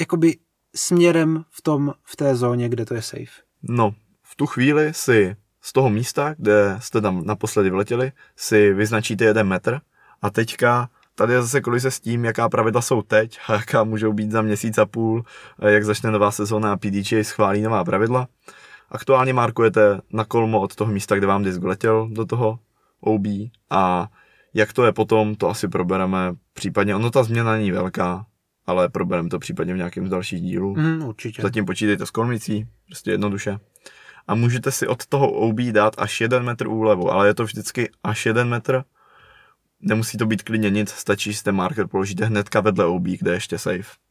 jakoby směrem v tom, v té zóně, kde to je safe. No, v tu chvíli si z toho místa, kde jste tam naposledy vletěli, si vyznačíte jeden metr a teďka tady je zase kolize s tím, jaká pravidla jsou teď a jaká můžou být za měsíc a půl, jak začne nová sezóna a PDJ schválí nová pravidla. Aktuálně markujete na kolmo od toho místa, kde vám disk letěl do toho OB a jak to je potom, to asi probereme případně. Ono ta změna není velká, ale probereme to případně v nějakém z dalších dílů. Mm, určitě. Zatím počítejte s kolmicí, prostě jednoduše. A můžete si od toho OB dát až jeden metr úlevu, ale je to vždycky až jeden metr. Nemusí to být klidně nic, stačí, že ten marker položíte hnedka vedle OB, kde je ještě safe.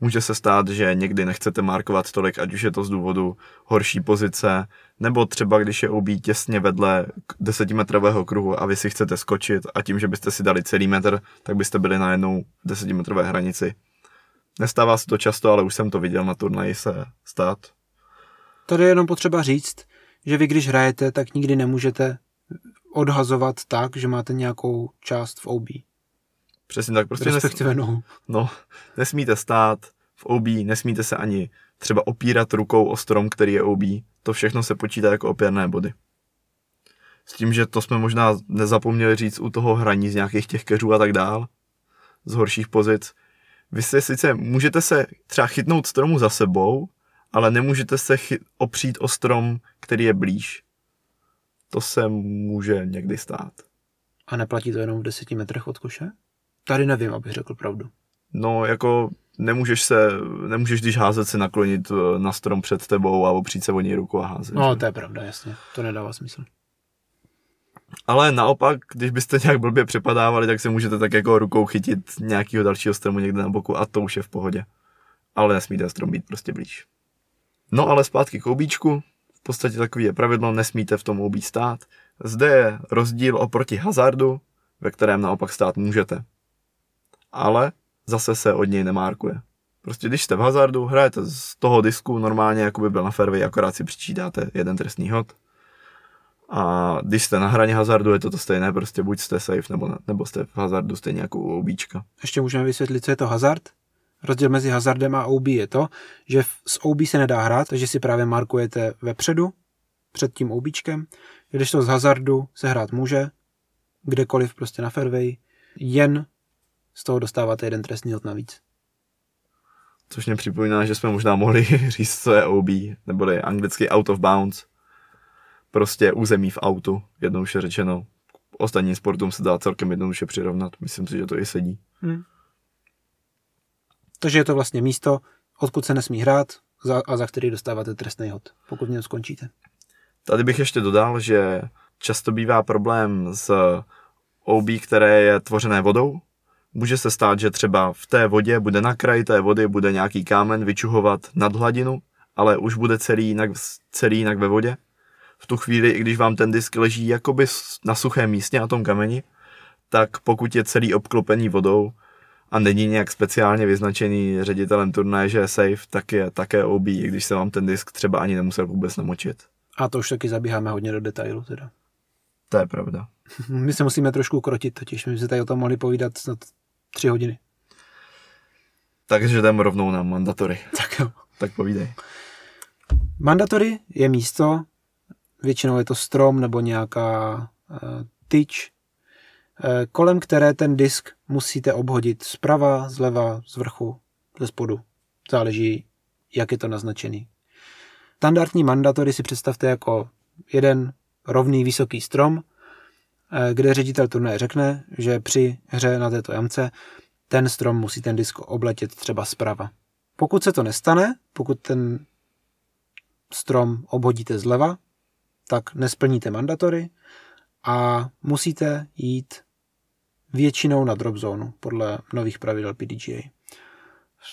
Může se stát, že někdy nechcete markovat tolik, ať už je to z důvodu horší pozice, nebo třeba když je OB těsně vedle desetimetrového kruhu a vy si chcete skočit a tím, že byste si dali celý metr, tak byste byli na jednou desetimetrové hranici. Nestává se to často, ale už jsem to viděl na turnaji se stát. Tady je jenom potřeba říct, že vy když hrajete, tak nikdy nemůžete odhazovat tak, že máte nějakou část v OB. Přesně tak, prostě Respektive nohu. No, nesmíte stát v OB, nesmíte se ani třeba opírat rukou o strom, který je OB. To všechno se počítá jako opěrné body. S tím, že to jsme možná nezapomněli říct u toho hraní z nějakých těch keřů a tak dál, z horších pozic. Vy se sice můžete se třeba chytnout stromu za sebou, ale nemůžete se chy- opřít o strom, který je blíž. To se může někdy stát. A neplatí to jenom v deseti metrech od koše? Tady nevím, abych řekl pravdu. No, jako nemůžeš se, nemůžeš když házet se naklonit eh, na strom před tebou a opřít se o něj ruku a házet. No, že? to je pravda, jasně. To nedává smysl. Ale naopak, když byste nějak blbě přepadávali, tak se můžete tak jako rukou chytit nějakého dalšího stromu někde na boku a to už je v pohodě. Ale nesmíte strom být prostě blíž. No ale zpátky k oubíčku. V podstatě takový je pravidlo, nesmíte v tom oubí stát. Zde je rozdíl oproti hazardu, ve kterém naopak stát můžete. Ale zase se od něj nemárkuje. Prostě když jste v hazardu, hrajete z toho disku normálně, jako by byl na fairway, akorát si přičítáte jeden trestný hod. A když jste na hraně hazardu, je to to stejné, prostě buď jste safe, nebo, ne, nebo jste v hazardu stejně jako u obíčka. Ještě můžeme vysvětlit, co je to hazard. Rozdíl mezi hazardem a OB je to, že s OB se nedá hrát, takže si právě markujete vepředu, před tím OBčkem, když to z hazardu se hrát může, kdekoliv prostě na fairway, jen z toho dostáváte jeden trestný hod navíc. Což mě připomíná, že jsme možná mohli říct, co je OB, neboli anglicky out of bounds. Prostě území v autu, jednoduše řečeno. Ostatním sportům se dá celkem jednoduše přirovnat. Myslím si, že to i sedí. Takže je to vlastně místo, odkud se nesmí hrát za, a za který dostáváte trestný hod, pokud něm skončíte. Tady bych ještě dodal, že často bývá problém s OB, které je tvořené vodou. Může se stát, že třeba v té vodě bude na kraji té vody bude nějaký kámen vyčuhovat nad hladinu, ale už bude celý jinak, celý jinak ve vodě. V tu chvíli, i když vám ten disk leží jakoby na suchém místě na tom kameni, tak pokud je celý obklopený vodou a není nějak speciálně vyznačený ředitelem turnaje, že je safe, tak je také OB, i když se vám ten disk třeba ani nemusel vůbec namočit. A to už taky zabíháme hodně do detailu teda. To je pravda. My se musíme trošku krotit, totiž my jsme se tady o tom mohli povídat snad tři hodiny. Takže jdeme rovnou na mandatory. Tak jo. Tak povídej. Mandatory je místo, většinou je to strom nebo nějaká uh, tyč, kolem které ten disk musíte obhodit zprava, zleva, z vrchu, ze spodu. Záleží, jak je to naznačený. Standardní mandatory si představte jako jeden rovný vysoký strom, eh, kde ředitel turnaje řekne, že při hře na této jamce ten strom musí ten disk obletět třeba zprava. Pokud se to nestane, pokud ten strom obhodíte zleva, tak nesplníte mandatory a musíte jít většinou na drop zónu podle nových pravidel PDGA.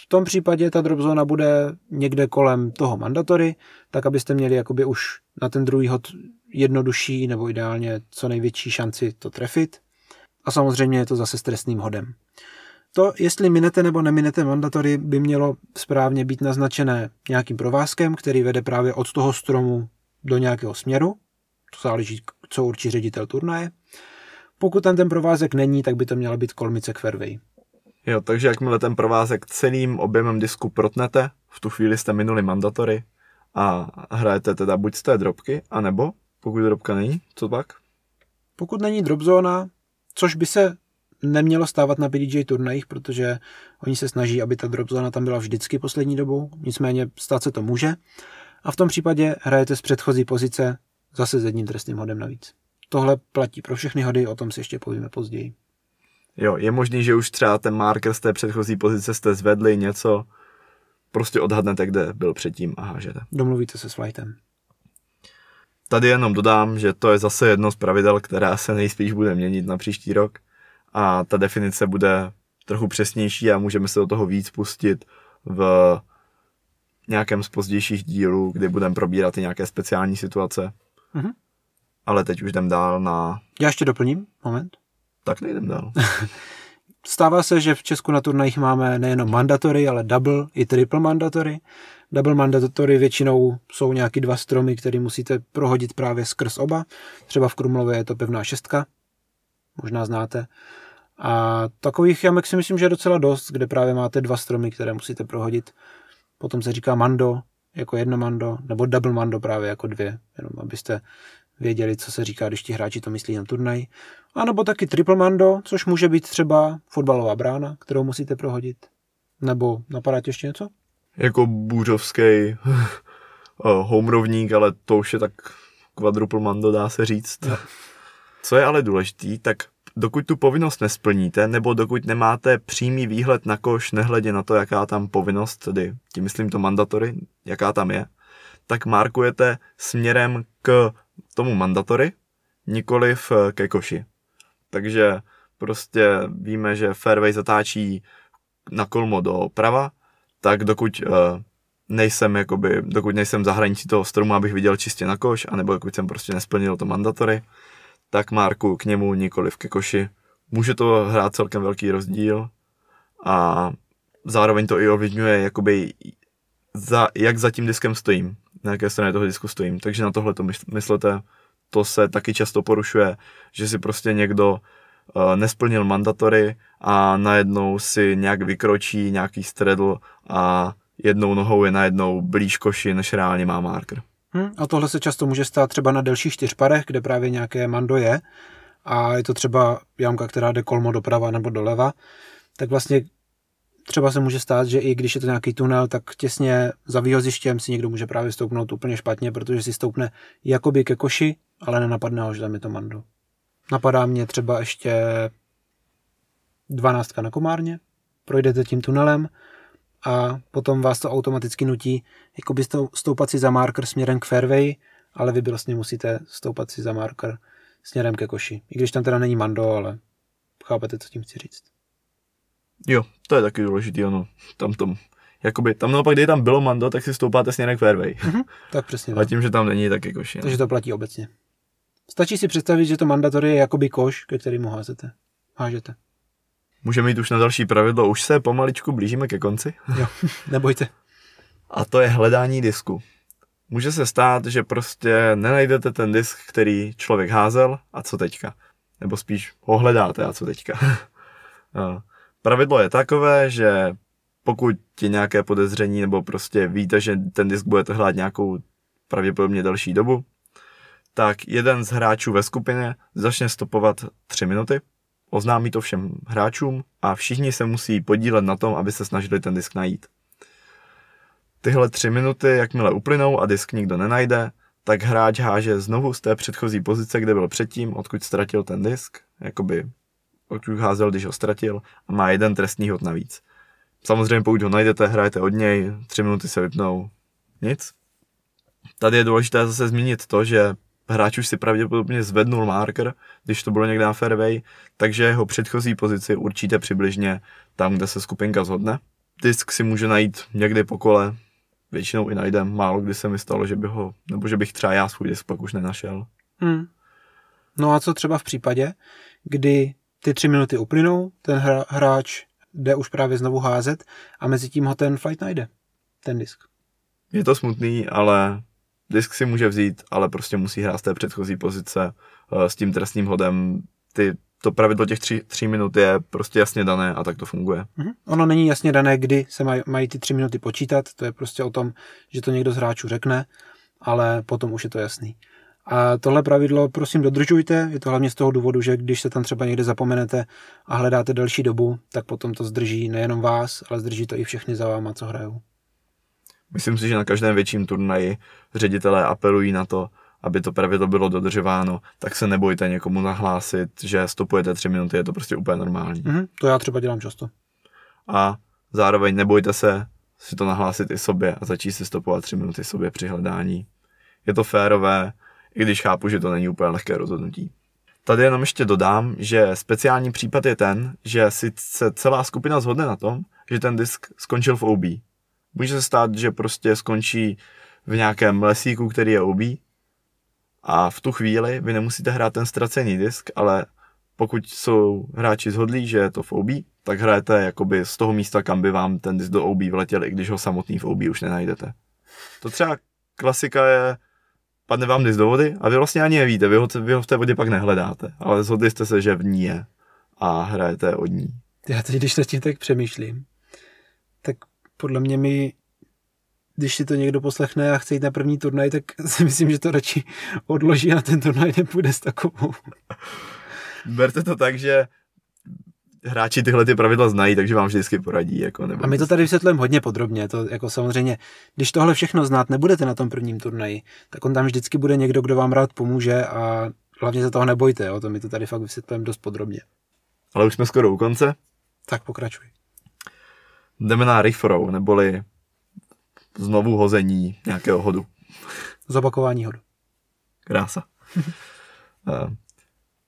V tom případě ta drop zóna bude někde kolem toho mandatory, tak abyste měli jakoby už na ten druhý hod jednodušší nebo ideálně co největší šanci to trefit. A samozřejmě je to zase s trestným hodem. To, jestli minete nebo neminete mandatory, by mělo správně být naznačené nějakým provázkem, který vede právě od toho stromu do nějakého směru. To záleží, co určí ředitel turnaje. Pokud tam ten provázek není, tak by to měla být kolmice k fairway. Jo, takže jakmile ten provázek celým objemem disku protnete, v tu chvíli jste minuli mandatory a hrajete teda buď z té drobky, anebo pokud drobka není, co pak? Pokud není drop zóna, což by se nemělo stávat na PDJ turnajích, protože oni se snaží, aby ta drop zóna tam byla vždycky poslední dobou, nicméně stát se to může. A v tom případě hrajete z předchozí pozice zase s jedním trestným hodem navíc. Tohle platí pro všechny hody, o tom si ještě povíme později. Jo, je možný, že už třeba ten marker z té předchozí pozice jste zvedli něco, prostě odhadnete, kde byl předtím a hážete. Domluvíte se s flightem. Tady jenom dodám, že to je zase jedno z pravidel, která se nejspíš bude měnit na příští rok a ta definice bude trochu přesnější a můžeme se do toho víc pustit v nějakém z pozdějších dílů, kdy budeme probírat i nějaké speciální situace. Mhm. Ale teď už jdem dál na... Já ještě doplním, moment. Tak nejdem dál. Stává se, že v Česku na turnajích máme nejenom mandatory, ale double i triple mandatory. Double mandatory většinou jsou nějaký dva stromy, které musíte prohodit právě skrz oba. Třeba v Krumlově je to pevná šestka, možná znáte. A takových jamek si myslím, že je docela dost, kde právě máte dva stromy, které musíte prohodit. Potom se říká mando jako jedno mando, nebo double mando právě jako dvě, jenom abyste věděli, co se říká, když ti hráči to myslí na turnaj. A nebo taky triple mando, což může být třeba fotbalová brána, kterou musíte prohodit. Nebo napadá tě ještě něco? jako bůřovský homerovník, ale to už je tak quadruple mando, dá se říct. Jo. Co je ale důležitý, tak dokud tu povinnost nesplníte, nebo dokud nemáte přímý výhled na koš, nehledě na to, jaká tam povinnost, tedy tím myslím to mandatory, jaká tam je, tak markujete směrem k tomu mandatory, nikoliv ke koši. Takže prostě víme, že fairway zatáčí na kolmo do prava, tak dokud uh, nejsem, jakoby, dokud nejsem za hranicí toho stromu, abych viděl čistě na koš, anebo dokud jsem prostě nesplnil to mandatory, tak marku k němu nikoli ke koši. Může to hrát celkem velký rozdíl a zároveň to i ovlivňuje, jakoby, za, jak za tím diskem stojím, na jaké straně toho disku stojím. Takže na tohle to myslete, to se taky často porušuje, že si prostě někdo uh, nesplnil mandatory a najednou si nějak vykročí nějaký stredl a jednou nohou je najednou blíž koši, než reálně má marker. Hmm, a tohle se často může stát třeba na delších čtyřparech, kde právě nějaké mando je a je to třeba jamka, která jde kolmo doprava nebo doleva, tak vlastně třeba se může stát, že i když je to nějaký tunel, tak těsně za výhozištěm si někdo může právě stoupnout úplně špatně, protože si stoupne jakoby ke koši, ale nenapadne ho, že tam je to mando. Napadá mě třeba ještě dvanáctka na komárně, projdete tím tunelem a potom vás to automaticky nutí jakoby stoupat si za marker směrem k fairway, ale vy vlastně musíte stoupat si za marker směrem ke koši. I když tam teda není mando, ale chápete, co tím chci říct. Jo, to je taky důležitý, ano. Tam tom, jakoby, tam naopak, když tam bylo mando, tak si stoupáte směrem k fairway. Mm-hmm, tak přesně. A tím, že tam není, tak je koši. Takže to platí obecně. Stačí si představit, že to mandatory je jakoby koš, ke kterému házete. Hážete. Můžeme jít už na další pravidlo, už se pomaličku blížíme ke konci. Jo, nebojte. A to je hledání disku. Může se stát, že prostě nenajdete ten disk, který člověk házel a co teďka. Nebo spíš ho hledáte a co teďka. Pravidlo je takové, že pokud je nějaké podezření nebo prostě víte, že ten disk budete hledat nějakou pravděpodobně delší dobu, tak jeden z hráčů ve skupině začne stopovat 3 minuty oznámí to všem hráčům a všichni se musí podílet na tom, aby se snažili ten disk najít. Tyhle tři minuty, jakmile uplynou a disk nikdo nenajde, tak hráč háže znovu z té předchozí pozice, kde byl předtím, odkud ztratil ten disk, jakoby odkud házel, když ho ztratil a má jeden trestný hod navíc. Samozřejmě pokud ho najdete, hrajete od něj, tři minuty se vypnou, nic. Tady je důležité zase zmínit to, že hráč už si pravděpodobně zvednul marker, když to bylo někde na fairway, takže jeho předchozí pozici určíte přibližně tam, kde se skupinka zhodne. Disk si může najít někdy po kole, většinou i najdem, málo kdy se mi stalo, že by ho, nebo že bych třeba já svůj disk pak už nenašel. Hmm. No a co třeba v případě, kdy ty tři minuty uplynou, ten hra, hráč jde už právě znovu házet a mezi tím ho ten flight najde, ten disk. Je to smutný, ale disk si může vzít, ale prostě musí hrát z té předchozí pozice eh, s tím trestným hodem. Ty, to pravidlo těch tří, tří minut je prostě jasně dané a tak to funguje. Mhm. Ono není jasně dané, kdy se maj, mají ty tři minuty počítat, to je prostě o tom, že to někdo z hráčů řekne, ale potom už je to jasný. A tohle pravidlo prosím dodržujte, je to hlavně z toho důvodu, že když se tam třeba někde zapomenete a hledáte delší dobu, tak potom to zdrží nejenom vás, ale zdrží to i všechny za váma, co hrajou. Myslím si, že na každém větším turnaji ředitelé apelují na to, aby to pravidlo bylo dodržováno, tak se nebojte někomu nahlásit, že stopujete tři minuty, je to prostě úplně normální. Mhm, to já třeba dělám často. A zároveň nebojte se si to nahlásit i sobě a začít si stopovat tři minuty sobě při hledání. Je to férové, i když chápu, že to není úplně lehké rozhodnutí. Tady jenom ještě dodám, že speciální případ je ten, že si celá skupina zhodne na tom, že ten disk skončil v OB. Může se stát, že prostě skončí v nějakém lesíku, který je OB a v tu chvíli vy nemusíte hrát ten ztracený disk, ale pokud jsou hráči zhodlí, že je to v OB, tak hrajete jakoby z toho místa, kam by vám ten disk do OB vletěl, i když ho samotný v OB už nenajdete. To třeba klasika je, padne vám disk do vody a vy vlastně ani nevíte, vy ho, vy ho v té vodě pak nehledáte, ale zhodli jste se, že v ní je a hrajete od ní. Já teď, když nad tím tak přemýšlím, tak podle mě mi, když si to někdo poslechne a chce jít na první turnaj, tak si myslím, že to radši odloží a ten turnaj nepůjde s takovou. Berte to tak, že hráči tyhle ty pravidla znají, takže vám vždycky poradí. Jako, nebo A my to tady vysvětlujeme hodně podrobně. To jako samozřejmě, když tohle všechno znát nebudete na tom prvním turnaji, tak on tam vždycky bude někdo, kdo vám rád pomůže a hlavně se toho nebojte. Jo? To my to tady fakt vysvětlujeme dost podrobně. Ale už jsme skoro u konce. Tak pokračuj. Jdeme na refrow, neboli znovu hození nějakého hodu. Zopakování hodu. Krása.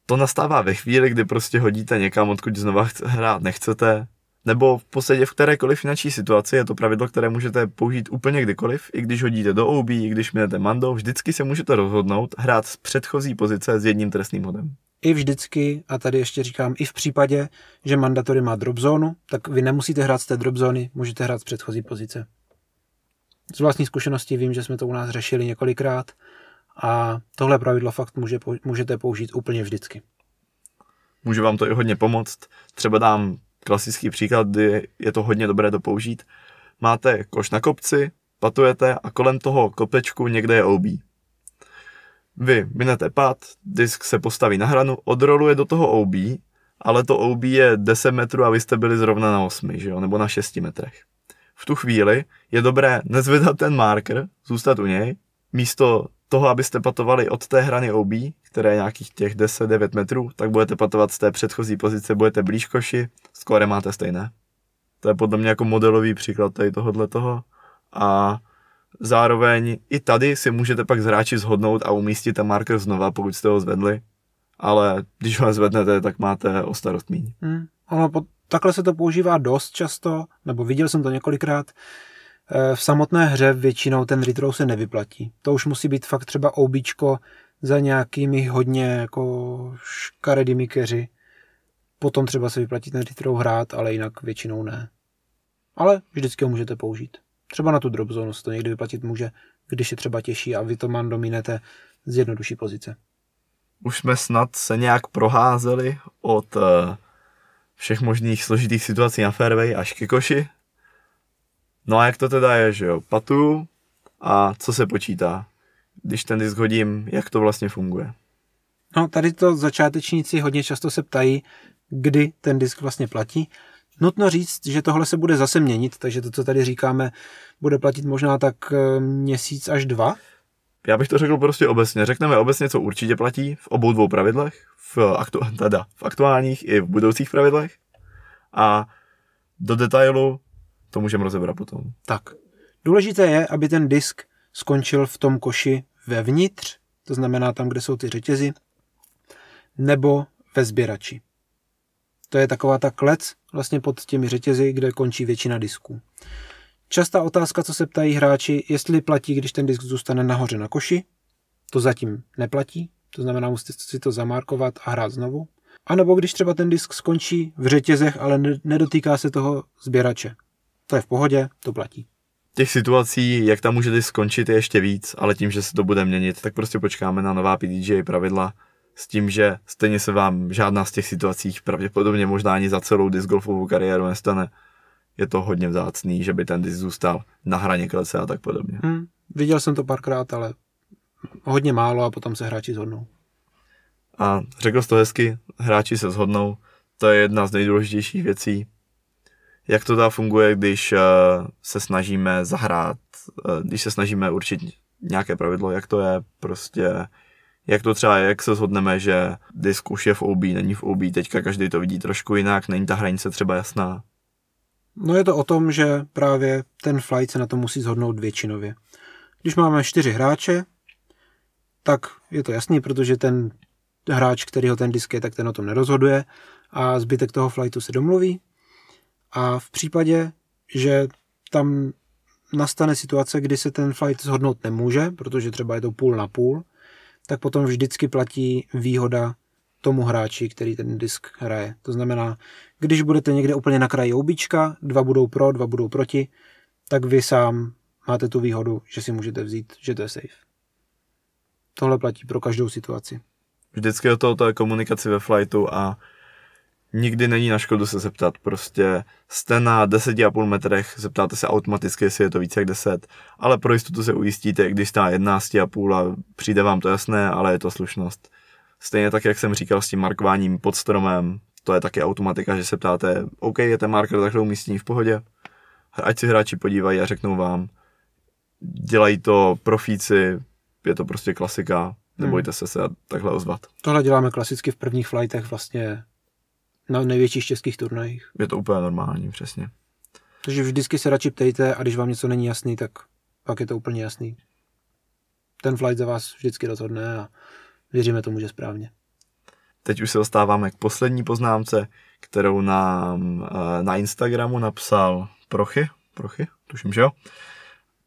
To nastává ve chvíli, kdy prostě hodíte někam, odkud znova hrát nechcete, nebo v podstatě v kterékoliv finanční situaci je to pravidlo, které můžete použít úplně kdykoliv, i když hodíte do OB, i když minete mando, vždycky se můžete rozhodnout hrát z předchozí pozice s jedním trestným hodem. I vždycky, a tady ještě říkám, i v případě, že mandatory má drop zónu, tak vy nemusíte hrát z té drop zóny, můžete hrát z předchozí pozice. Z vlastní zkušenosti vím, že jsme to u nás řešili několikrát a tohle pravidlo fakt může, můžete použít úplně vždycky. Může vám to i hodně pomoct. Třeba dám klasický příklad, kdy je to hodně dobré to použít. Máte koš na kopci, patujete a kolem toho kopečku někde je OB. Vy minete pad, disk se postaví na hranu, odroluje do toho OB, ale to OB je 10 metrů a vy jste byli zrovna na 8, že jo? nebo na 6 metrech. V tu chvíli je dobré nezvedat ten marker, zůstat u něj, místo toho, abyste patovali od té hrany OB, které je nějakých těch 10-9 metrů, tak budete patovat z té předchozí pozice, budete blíž koši, skóre máte stejné. To je podle mě jako modelový příklad tady tohohle toho. A zároveň i tady si můžete pak z hráči zhodnout a umístit ten marker znova, pokud jste ho zvedli. Ale když ho zvednete, tak máte o starost míň. Hmm. Ono, takhle se to používá dost často, nebo viděl jsem to několikrát. Eh, v samotné hře většinou ten retrow se nevyplatí. To už musí být fakt třeba običko za nějakými hodně jako škaredými keři. Potom třeba se vyplatí ten retrow hrát, ale jinak většinou ne. Ale vždycky ho můžete použít. Třeba na tu drop zónu se to někdy vyplatit může, když je třeba těžší a vy to man dominete z jednodušší pozice. Už jsme snad se nějak proházeli od eh, všech možných složitých situací na fairway až ke koši. No a jak to teda je, že jo? Patu a co se počítá? Když ten disk hodím, jak to vlastně funguje? No, tady to začátečníci hodně často se ptají, kdy ten disk vlastně platí. Nutno říct, že tohle se bude zase měnit, takže to, co tady říkáme, bude platit možná tak eh, měsíc až dva. Já bych to řekl prostě obecně. Řekneme obecně, co určitě platí v obou dvou pravidlech, v, aktu- teda v aktuálních i v budoucích pravidlech. A do detailu to můžeme rozebrat potom. Tak. Důležité je, aby ten disk skončil v tom koši vevnitř, to znamená tam, kde jsou ty řetězy, nebo ve sběrači. To je taková ta klec vlastně pod těmi řetězy, kde končí většina disků. Častá otázka, co se ptají hráči, jestli platí, když ten disk zůstane nahoře na koši. To zatím neplatí, to znamená, musíte si to zamarkovat a hrát znovu. A nebo když třeba ten disk skončí v řetězech, ale nedotýká se toho sběrače. To je v pohodě, to platí. Těch situací, jak tam může disk skončit, je ještě víc, ale tím, že se to bude měnit, tak prostě počkáme na nová PDJ pravidla s tím, že stejně se vám žádná z těch situací pravděpodobně možná ani za celou disc golfovou kariéru nestane. Je to hodně vzácný, že by ten disk zůstal na hraně klece a tak podobně. Hmm, viděl jsem to párkrát, ale hodně málo a potom se hráči zhodnou. A řekl jsi to hezky, hráči se shodnou, to je jedna z nejdůležitějších věcí. Jak to dá funguje, když uh, se snažíme zahrát, uh, když se snažíme určit nějaké pravidlo, jak to je prostě, jak to třeba jak se shodneme, že disk už je v OB, není v OB, teďka každý to vidí trošku jinak, není ta hranice třeba jasná. No je to o tom, že právě ten flight se na to musí zhodnout většinově. Když máme čtyři hráče, tak je to jasný, protože ten hráč, který ho ten disk je, tak ten o tom nerozhoduje a zbytek toho flightu se domluví. A v případě, že tam nastane situace, kdy se ten flight zhodnout nemůže, protože třeba je to půl na půl, tak potom vždycky platí výhoda tomu hráči, který ten disk hraje. To znamená, když budete někde úplně na kraji obička, dva budou pro, dva budou proti, tak vy sám máte tu výhodu, že si můžete vzít, že to je safe. Tohle platí pro každou situaci. Vždycky o toho je komunikaci ve flightu a nikdy není na škodu se zeptat. Prostě jste na 10,5 metrech, zeptáte se automaticky, jestli je to více jak 10, ale pro jistotu se ujistíte, když stá 11,5 a přijde vám to jasné, ale je to slušnost. Stejně tak, jak jsem říkal s tím markováním pod stromem, to je taky automatika, že se ptáte, OK, je ten marker takhle umístěný v pohodě, ať si hráči podívají a řeknou vám, dělají to profíci, je to prostě klasika, nebojte hmm. se se takhle ozvat. Tohle děláme klasicky v prvních flightech vlastně na největších českých turnajích. Je to úplně normální, přesně. Takže vždycky se radši ptejte a když vám něco není jasný, tak pak je to úplně jasný. Ten flight za vás vždycky rozhodne a věříme tomu, že správně. Teď už se dostáváme k poslední poznámce, kterou nám eh, na Instagramu napsal Prochy, Prochy, tuším, že jo?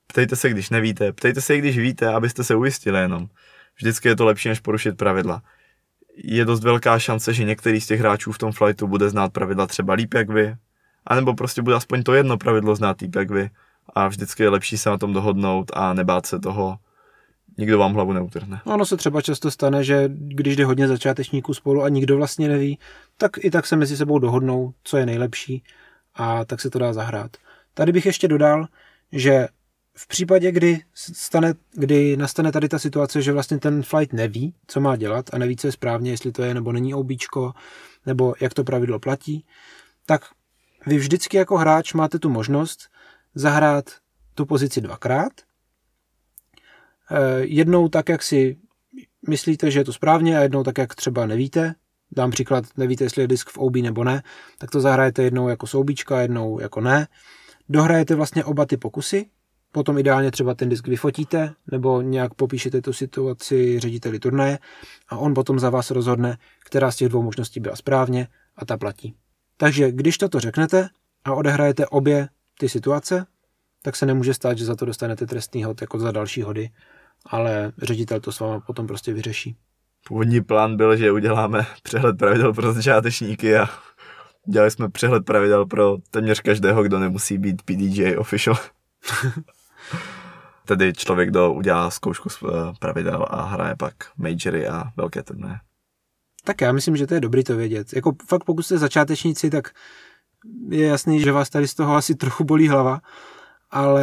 Ptejte se, když nevíte, ptejte se, když víte, abyste se ujistili jenom. Vždycky je to lepší, než porušit pravidla. Je dost velká šance, že některý z těch hráčů v tom flightu bude znát pravidla třeba líp jak vy, anebo prostě bude aspoň to jedno pravidlo znát líp jak vy. A vždycky je lepší se na tom dohodnout a nebát se toho, nikdo vám hlavu neutrhne. Ono se třeba často stane, že když jde hodně začátečníků spolu a nikdo vlastně neví, tak i tak se mezi sebou dohodnou, co je nejlepší a tak se to dá zahrát. Tady bych ještě dodal, že v případě, kdy, stane, kdy nastane tady ta situace, že vlastně ten flight neví, co má dělat a neví, co je správně, jestli to je nebo není obíčko, nebo jak to pravidlo platí, tak vy vždycky jako hráč máte tu možnost zahrát tu pozici dvakrát. Eh, jednou tak, jak si myslíte, že je to správně a jednou tak, jak třeba nevíte. Dám příklad, nevíte, jestli je disk v OB nebo ne, tak to zahrajete jednou jako soubíčka, jednou jako ne. Dohrajete vlastně oba ty pokusy Potom ideálně třeba ten disk vyfotíte nebo nějak popíšete tu situaci řediteli turnaje a on potom za vás rozhodne, která z těch dvou možností byla správně a ta platí. Takže když toto řeknete a odehrajete obě ty situace, tak se nemůže stát, že za to dostanete trestný hod jako za další hody, ale ředitel to s váma potom prostě vyřeší. Původní plán byl, že uděláme přehled pravidel pro začátečníky a dělali jsme přehled pravidel pro téměř každého, kdo nemusí být PDJ official. Tedy člověk, kdo udělá zkoušku z eh, pravidel a hraje pak majory a velké turné. Tak já myslím, že to je dobrý to vědět. Jako fakt pokud jste začátečníci, tak je jasný, že vás tady z toho asi trochu bolí hlava, ale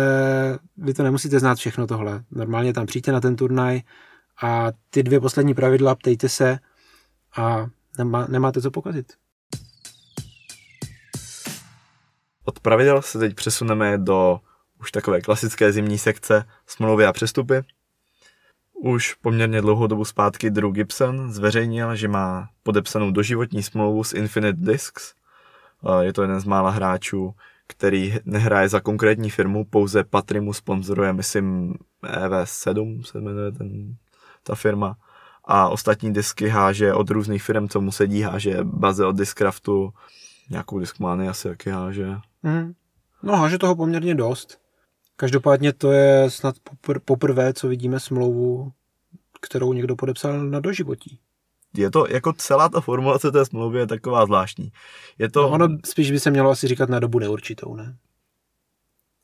vy to nemusíte znát všechno tohle. Normálně tam přijďte na ten turnaj a ty dvě poslední pravidla ptejte se a nemá, nemáte co pokazit. Od pravidel se teď přesuneme do už takové klasické zimní sekce smlouvy a přestupy. Už poměrně dlouhou dobu zpátky Drew Gibson zveřejnil, že má podepsanou doživotní smlouvu s Infinite Discs. Je to jeden z mála hráčů, který nehraje za konkrétní firmu, pouze Patry mu sponzoruje, myslím, EV7 se jmenuje ten, ta firma. A ostatní disky háže od různých firm, co mu sedí, háže baze od Discraftu, nějakou diskmány asi jaký háže. Mm. No háže toho poměrně dost. Každopádně to je snad popr- poprvé, co vidíme smlouvu, kterou někdo podepsal na doživotí. je to jako celá ta formulace té smlouvy je taková zvláštní. Je to... No, ono spíš by se mělo asi říkat na dobu neurčitou, ne?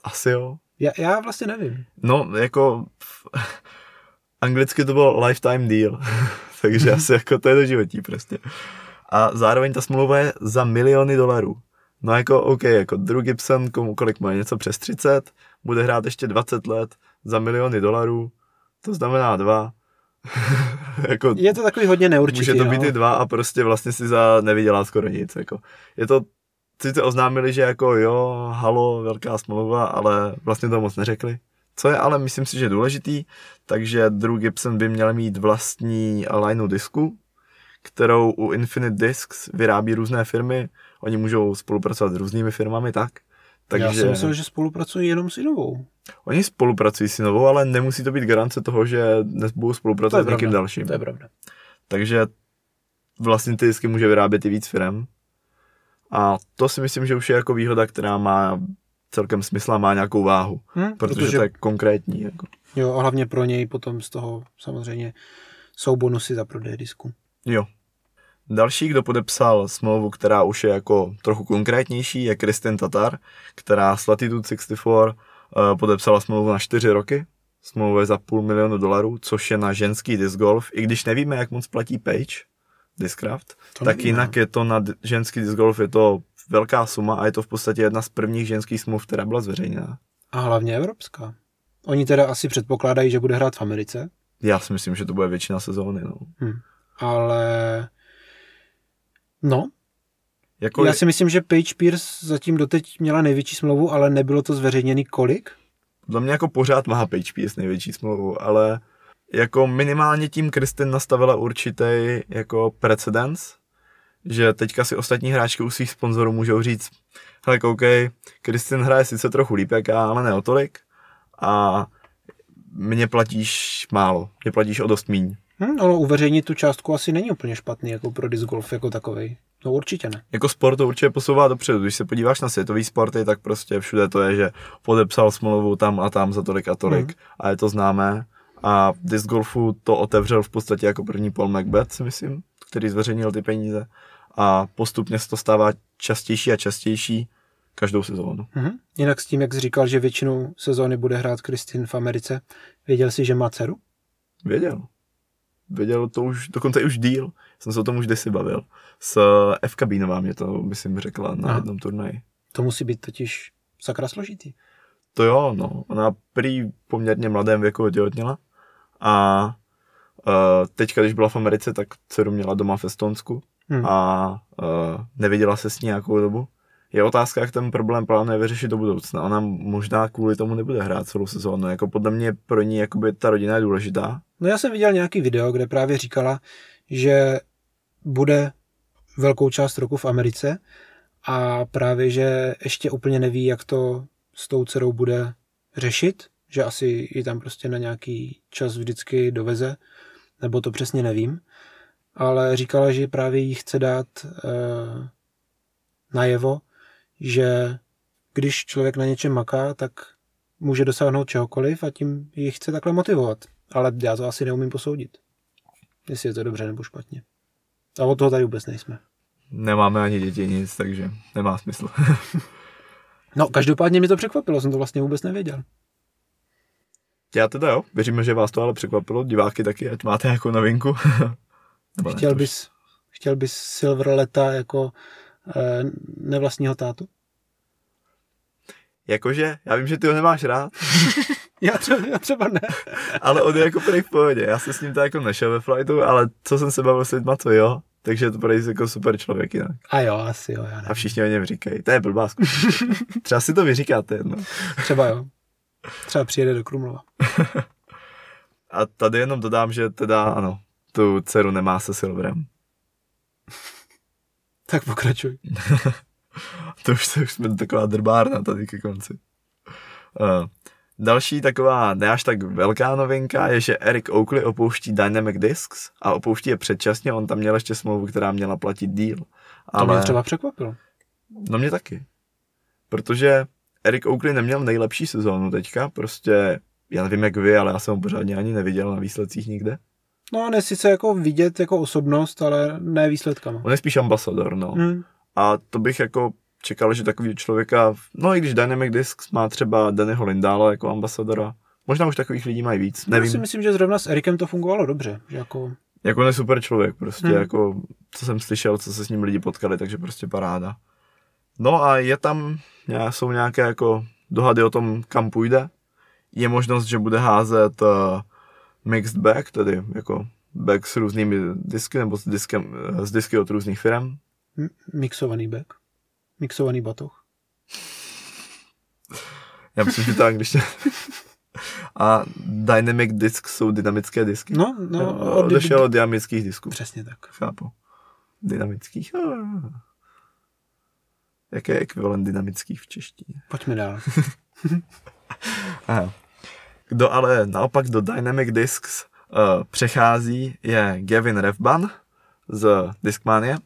Asi jo. Já, já vlastně nevím. No, jako anglicky to bylo lifetime deal, takže asi jako to je do životí prostě. A zároveň ta smlouva je za miliony dolarů. No jako OK, jako Drew Gibson, komu kolik má něco přes 30, bude hrát ještě 20 let za miliony dolarů, to znamená dva. jako, je to takový hodně neurčitý. Může to být no. i dva a prostě vlastně si za nevydělá skoro nic. Jako. Je to, sice oznámili, že jako jo, halo, velká smlouva, ale vlastně to moc neřekli. Co je ale, myslím si, že důležitý, takže Drew Gibson by měl mít vlastní lineu disku, kterou u Infinite Discs vyrábí různé firmy. Oni můžou spolupracovat s různými firmami tak. Takže... Já jsem myslel, že spolupracují jenom s Inovou. Oni spolupracují s Inovou, ale nemusí to být garance toho, že dnes budou spolupracovat s někým dalším. To je pravda. Takže vlastně ty disky může vyrábět i víc firm. A to si myslím, že už je jako výhoda, která má celkem smysl a má nějakou váhu, hmm, protože, protože to je konkrétní. Jako. Jo, a hlavně pro něj potom z toho samozřejmě jsou bonusy za prodej disku. Jo. Další, kdo podepsal smlouvu, která už je jako trochu konkrétnější, je Kristin Tatar, která s Latitude 64 uh, podepsala smlouvu na 4 roky. Smlouva je za půl milionu dolarů, což je na ženský disc golf. I když nevíme, jak moc platí Page, Discraft, to tak nevíme. jinak je to na ženský disc golf, je to velká suma a je to v podstatě jedna z prvních ženských smluv, která byla zveřejněna. A hlavně evropská. Oni teda asi předpokládají, že bude hrát v Americe. Já si myslím, že to bude většina sezóny. No. Hmm. Ale no, jako já si myslím, že Page Pierce zatím doteď měla největší smlouvu, ale nebylo to zveřejněný kolik? Za mě jako pořád má Page Pierce největší smlouvu, ale jako minimálně tím Kristin nastavila určitý jako precedens, že teďka si ostatní hráčky u svých sponzorů můžou říct, hele koukej, Kristin hraje sice trochu líp jak já, ale ne o tolik a mě platíš málo, mě platíš o dost míň. Hmm, ono uveřejnit tu částku asi není úplně špatný jako pro disc golf jako takový. No určitě ne. Jako sport to určitě posouvá dopředu. Když se podíváš na světový sporty, tak prostě všude to je, že podepsal smlouvu tam a tam za tolik a tolik. Hmm. A je to známé. A disc golfu to otevřel v podstatě jako první Paul Macbeth, si myslím, který zveřejnil ty peníze. A postupně se to stává častější a častější každou sezónu. Mm-hmm. Jinak s tím, jak jsi říkal, že většinu sezóny bude hrát Kristin v Americe, věděl jsi, že má dceru? Věděl. Věděl to už, dokonce už díl. Jsem se o tom už kdysi bavil. S F. Kabínová mě to, myslím, řekla na Aha. jednom turnaji. To musí být totiž sakra složitý. To jo, no. Ona prý poměrně mladém věku otěhotněla a uh, teďka, když byla v Americe, tak dceru měla doma v Estonsku hmm. a uh, neviděla se s ní nějakou dobu. Je otázka, jak ten problém plánuje vyřešit do budoucna. Ona možná kvůli tomu nebude hrát celou sezónu. Jako podle mě pro ní jakoby ta rodina je důležitá. No já jsem viděl nějaký video, kde právě říkala, že bude velkou část roku v Americe a právě, že ještě úplně neví, jak to s tou dcerou bude řešit, že asi ji tam prostě na nějaký čas vždycky doveze, nebo to přesně nevím, ale říkala, že právě jí chce dát e, najevo, že když člověk na něčem maká, tak může dosáhnout čehokoliv a tím ji chce takhle motivovat. Ale já to asi neumím posoudit, jestli je to dobře nebo špatně. A od toho tady vůbec nejsme. Nemáme ani děti nic, takže nemá smysl. no, každopádně mě to překvapilo, jsem to vlastně vůbec nevěděl. Já teda jo, věříme, že vás to ale překvapilo, diváky taky, ať máte jako novinku. chtěl, bys, chtěl bys Silver Leta jako nevlastního tátu? Jakože, já vím, že ty ho nemáš rád. já, třeba, já třeba ne. ale on je jako první v pohodě. Já se s ním tak jako nešel ve flightu, ale co jsem se bavil s lidma, to jo. Takže je to pro jako super člověk jinak. A jo, asi jo. Já nevím. A všichni o něm říkají. To je blbá Třeba si to vyříkáte jedno. Třeba jo. Třeba přijede do Krumlova. A tady jenom dodám, že teda ano, tu dceru nemá se Silverem. Tak pokračuj. to, už, to už jsme taková drbárna tady ke konci. Uh, další taková ne až tak velká novinka je, že Eric Oakley opouští Dynamic Discs a opouští je předčasně, on tam měl ještě smlouvu, která měla platit díl. Ale... To mě třeba překvapilo. No mě taky. Protože Eric Oakley neměl nejlepší sezónu teďka, prostě já nevím jak vy, ale já jsem ho pořádně ani neviděl na výsledcích nikde. No, ne sice jako vidět jako osobnost, ale ne výsledkama. On je spíš ambasador, no. Hmm. A to bych jako čekal, že takový člověka, no i když Dynamic Discs má třeba Dannyho Lindála jako ambasadora, možná už takových lidí mají víc, Já si nevím. myslím, že zrovna s Erikem to fungovalo dobře. Že jako, Jako on je super člověk, prostě Hmm. jako, co jsem slyšel, co se s ním lidi potkali, takže prostě paráda. No a je tam, jsou nějaké jako dohady o tom, kam půjde. Je možnost, že bude házet uh, mixed bag, tedy jako bag s různými disky, nebo s, diskem, eh, s disky od různých firm. m- mixovaný back. Mixovaný batoh. Já myslím, že to angličtina. A dynamic disk jsou dynamické disky. No, no, od- odešel od dynamických disků. Přesně tak. Chápu. Dynamických. Ah. Jaký je ekvivalent dynamických v češtině? Pojďme dál. Aha. Kdo ale naopak do Dynamic Discs uh, přechází, je Gavin Refban z Discmania.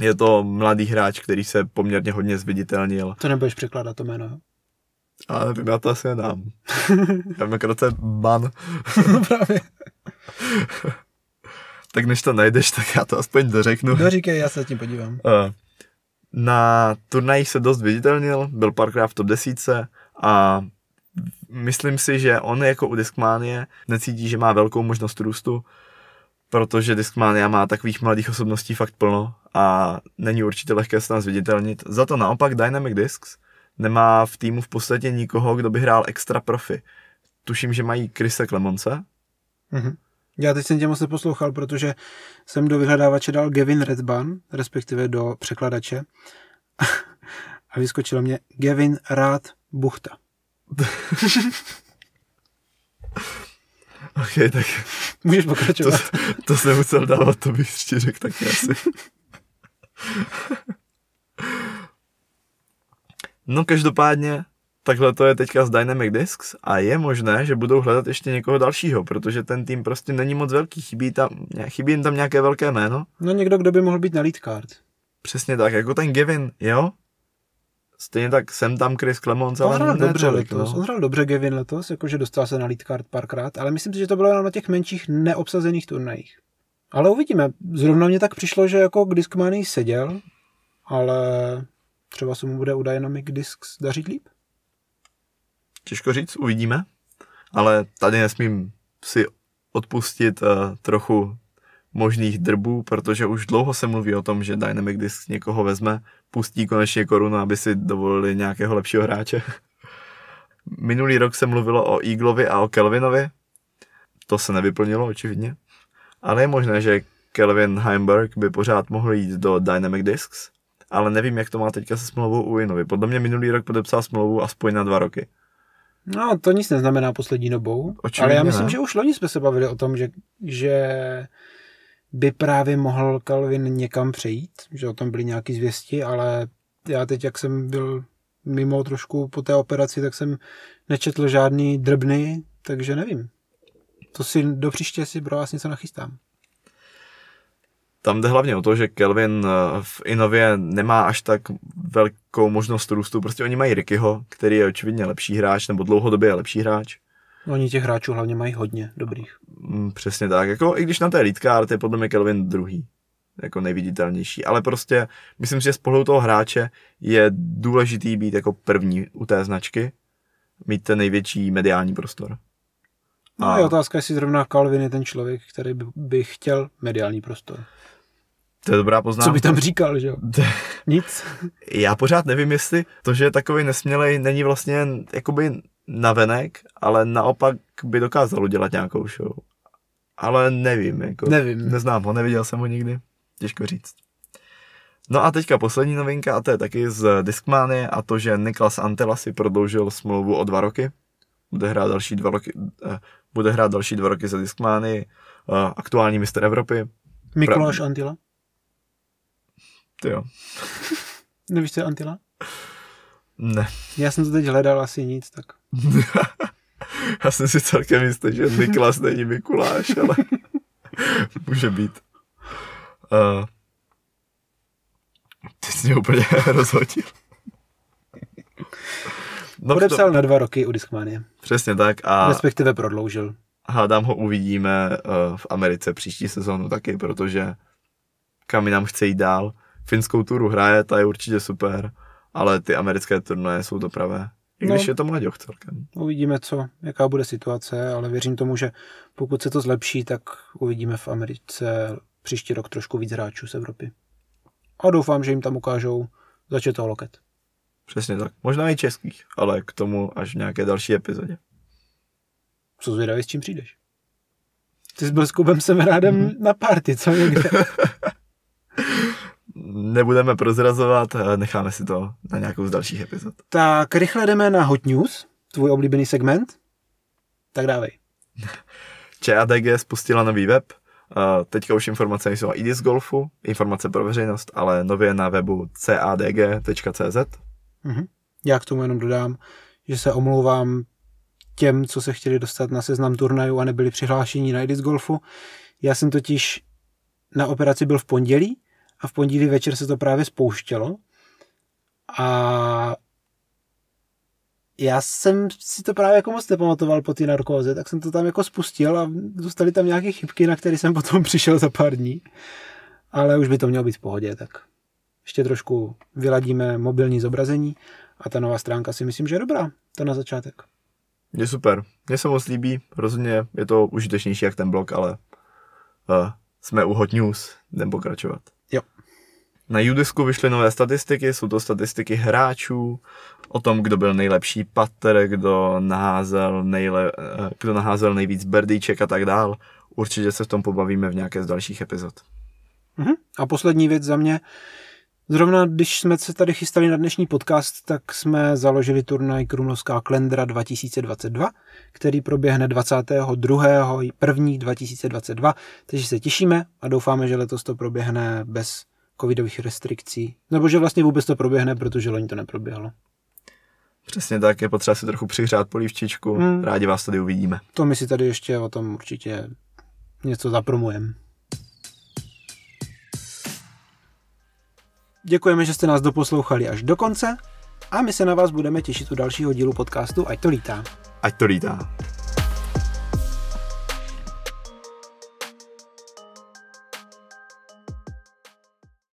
Je to mladý hráč, který se poměrně hodně zviditelnil. To nebudeš překládat to jméno. Ale nevím, já to asi nedám. já vím, akorát se ban. no právě. Tak než to najdeš, tak já to aspoň dořeknu. No říkej, já se tím podívám. Eh, Na turnajích se dost viditelnil, byl párkrát v top 10 a myslím si, že on jako u Discmanie necítí, že má velkou možnost růstu, protože Discmania má takových mladých osobností fakt plno a není určitě lehké se tam zviditelnit. Za to naopak Dynamic Discs nemá v týmu v podstatě nikoho, kdo by hrál extra profi. Tuším, že mají Krise Klemonce, Mhm. Já teď jsem tě moc neposlouchal, protože jsem do vyhledávače dal Gavin Redban, respektive do překladače. A vyskočilo mě Gavin Rád Buchta. Ok, tak Můžeš to, pokračovat. to jsem musel dávat, to bych ti řekl taky asi. No každopádně, takhle to je teďka z Dynamic Discs a je možné, že budou hledat ještě někoho dalšího, protože ten tým prostě není moc velký, chybí, tam, chybí jim tam nějaké velké jméno. No někdo, kdo by mohl být na lead card. Přesně tak, jako ten Gavin, jo? Stejně tak jsem tam Chris Clemons, On ale hrál dobře tolik, letos. no. On hrál dobře Gavin letos, jakože dostal se na lead card párkrát, ale myslím si, že to bylo jenom na těch menších neobsazených turnajích. Ale uvidíme. Zrovna mě tak přišlo, že jako k Discmanii seděl, ale třeba se mu bude u Dynamic Discs dařit líp. Těžko říct, uvidíme. Ale tady nesmím si odpustit uh, trochu možných drbů, protože už dlouho se mluví o tom, že Dynamic Discs někoho vezme, pustí konečně korunu, aby si dovolili nějakého lepšího hráče. Minulý rok se mluvilo o Eaglovi a o Kelvinovi. To se nevyplnilo, očividně. Ale je možné, že Kelvin Heimberg by pořád mohl jít do Dynamic Discs, ale nevím, jak to má teďka se smlouvou u Inovi. Podle mě minulý rok podepsal smlouvu aspoň na dva roky. No, to nic neznamená poslední dobou. Očividně ale já myslím, ne. že už loni jsme se bavili o tom, že, že by právě mohl Calvin někam přejít, že o tom byly nějaký zvěsti, ale já teď, jak jsem byl mimo trošku po té operaci, tak jsem nečetl žádný drbny, takže nevím. To si do příště si pro vás něco nachystám. Tam jde hlavně o to, že Kelvin eh, v Inově nemá až tak velkou možnost růstu. Prostě oni mají Rickyho, který je očividně lepší hráč, nebo dlouhodobě je lepší hráč. Oni těch hráčů hlavně mají hodně dobrých. Mm, přesně tak. Jako, I když na té lead card je podle mě Kelvin druhý. Jako nejviditelnější. Ale prostě myslím si, že z pohledu toho hráče je důležitý být jako první u té značky. Mít ten největší mediální prostor. No a je otázka, jestli zrovna Calvin je ten člověk, který by, by chtěl mediální prostor. to je dobrá poznámka. Co by tam říkal, že jo? Nic. Já pořád nevím, jestli to, že je takový nesmělej, není vlastně jakoby navenek, ale naopak by dokázal udělat nějakou show. Ale nevím, jako, Nevím. neznám ho, neviděl jsem ho nikdy, těžko říct. No a teďka poslední novinka, a to je taky z Discmanie, a to, že Niklas Antela si prodloužil smlouvu o dva roky. Bude hrát další dva roky, eh, bude hrát další dva roky za Discmanii, eh, aktuální mistr Evropy. Mikuláš Antila? Ty jo, Nevíš, co je Antila? Ne. Já jsem to teď hledal, asi nic, tak Já jsem si celkem jistý, že Niklas není Mikuláš, ale může být. Uh, ty jsi mě úplně rozhodil. No, podepsal na dva roky u Discmanie. to, přesně tak a, Respektive prodloužil. hádám ho uvidíme uh, v Americe příští sezónu taky, protože kam nám chce jít dál. Finskou turu hraje, ta je určitě super, ale ty americké turnaje jsou to pravé. I když no, je to mladěch celkem. Uvidíme, co, jaká bude situace, ale věřím tomu, že pokud se to zlepší, tak uvidíme v Americe příští rok trošku víc hráčů z Evropy. A doufám, že jim tam ukážou začet toho loket. Přesně tak. Možná i českých, ale k tomu až v nějaké další epizodě. Co zvědavý, s čím přijdeš? Ty jsi byl s Kubem Semerádem mm. na party, co někde? Nebudeme prozrazovat, necháme si to na nějakou z dalších epizod. Tak rychle jdeme na Hot News, tvůj oblíbený segment. Tak dávej. ČADG spustila nový web, teďka už informace nejsou i z golfu, informace pro veřejnost, ale nově na webu cadg.cz. Mhm. Já k tomu jenom dodám, že se omlouvám těm, co se chtěli dostat na seznam turnajů a nebyli přihlášení na Edis Golfu. Já jsem totiž na operaci byl v pondělí a v pondělí večer se to právě spouštělo a já jsem si to právě jako moc nepamatoval po té narkóze, tak jsem to tam jako spustil a dostali tam nějaké chybky, na které jsem potom přišel za pár dní. Ale už by to mělo být v pohodě, tak ještě trošku vyladíme mobilní zobrazení a ta nová stránka si myslím, že je dobrá. To na začátek. Je super. Mně se moc líbí. Rozhodně je to užitečnější jak ten blog, ale uh, jsme u Hot News. Jdem pokračovat. Na Judisku vyšly nové statistiky, jsou to statistiky hráčů, o tom, kdo byl nejlepší patter, kdo naházel, nejle, eh, kdo naházel nejvíc berdíček a tak dál. Určitě se v tom pobavíme v nějaké z dalších epizod. Uh-huh. A poslední věc za mě, Zrovna když jsme se tady chystali na dnešní podcast, tak jsme založili turnaj Krumlovská Klendra 2022, který proběhne 22. 1. 2022, takže se těšíme a doufáme, že letos to proběhne bez covidových restrikcí. Nebo že vlastně vůbec to proběhne, protože loni to neproběhlo. Přesně tak, je potřeba si trochu přihřát polívčičku. Hmm. Rádi vás tady uvidíme. To my si tady ještě o tom určitě něco zapromujeme. Děkujeme, že jste nás doposlouchali až do konce a my se na vás budeme těšit u dalšího dílu podcastu Ať to lítá. Ať to lítá.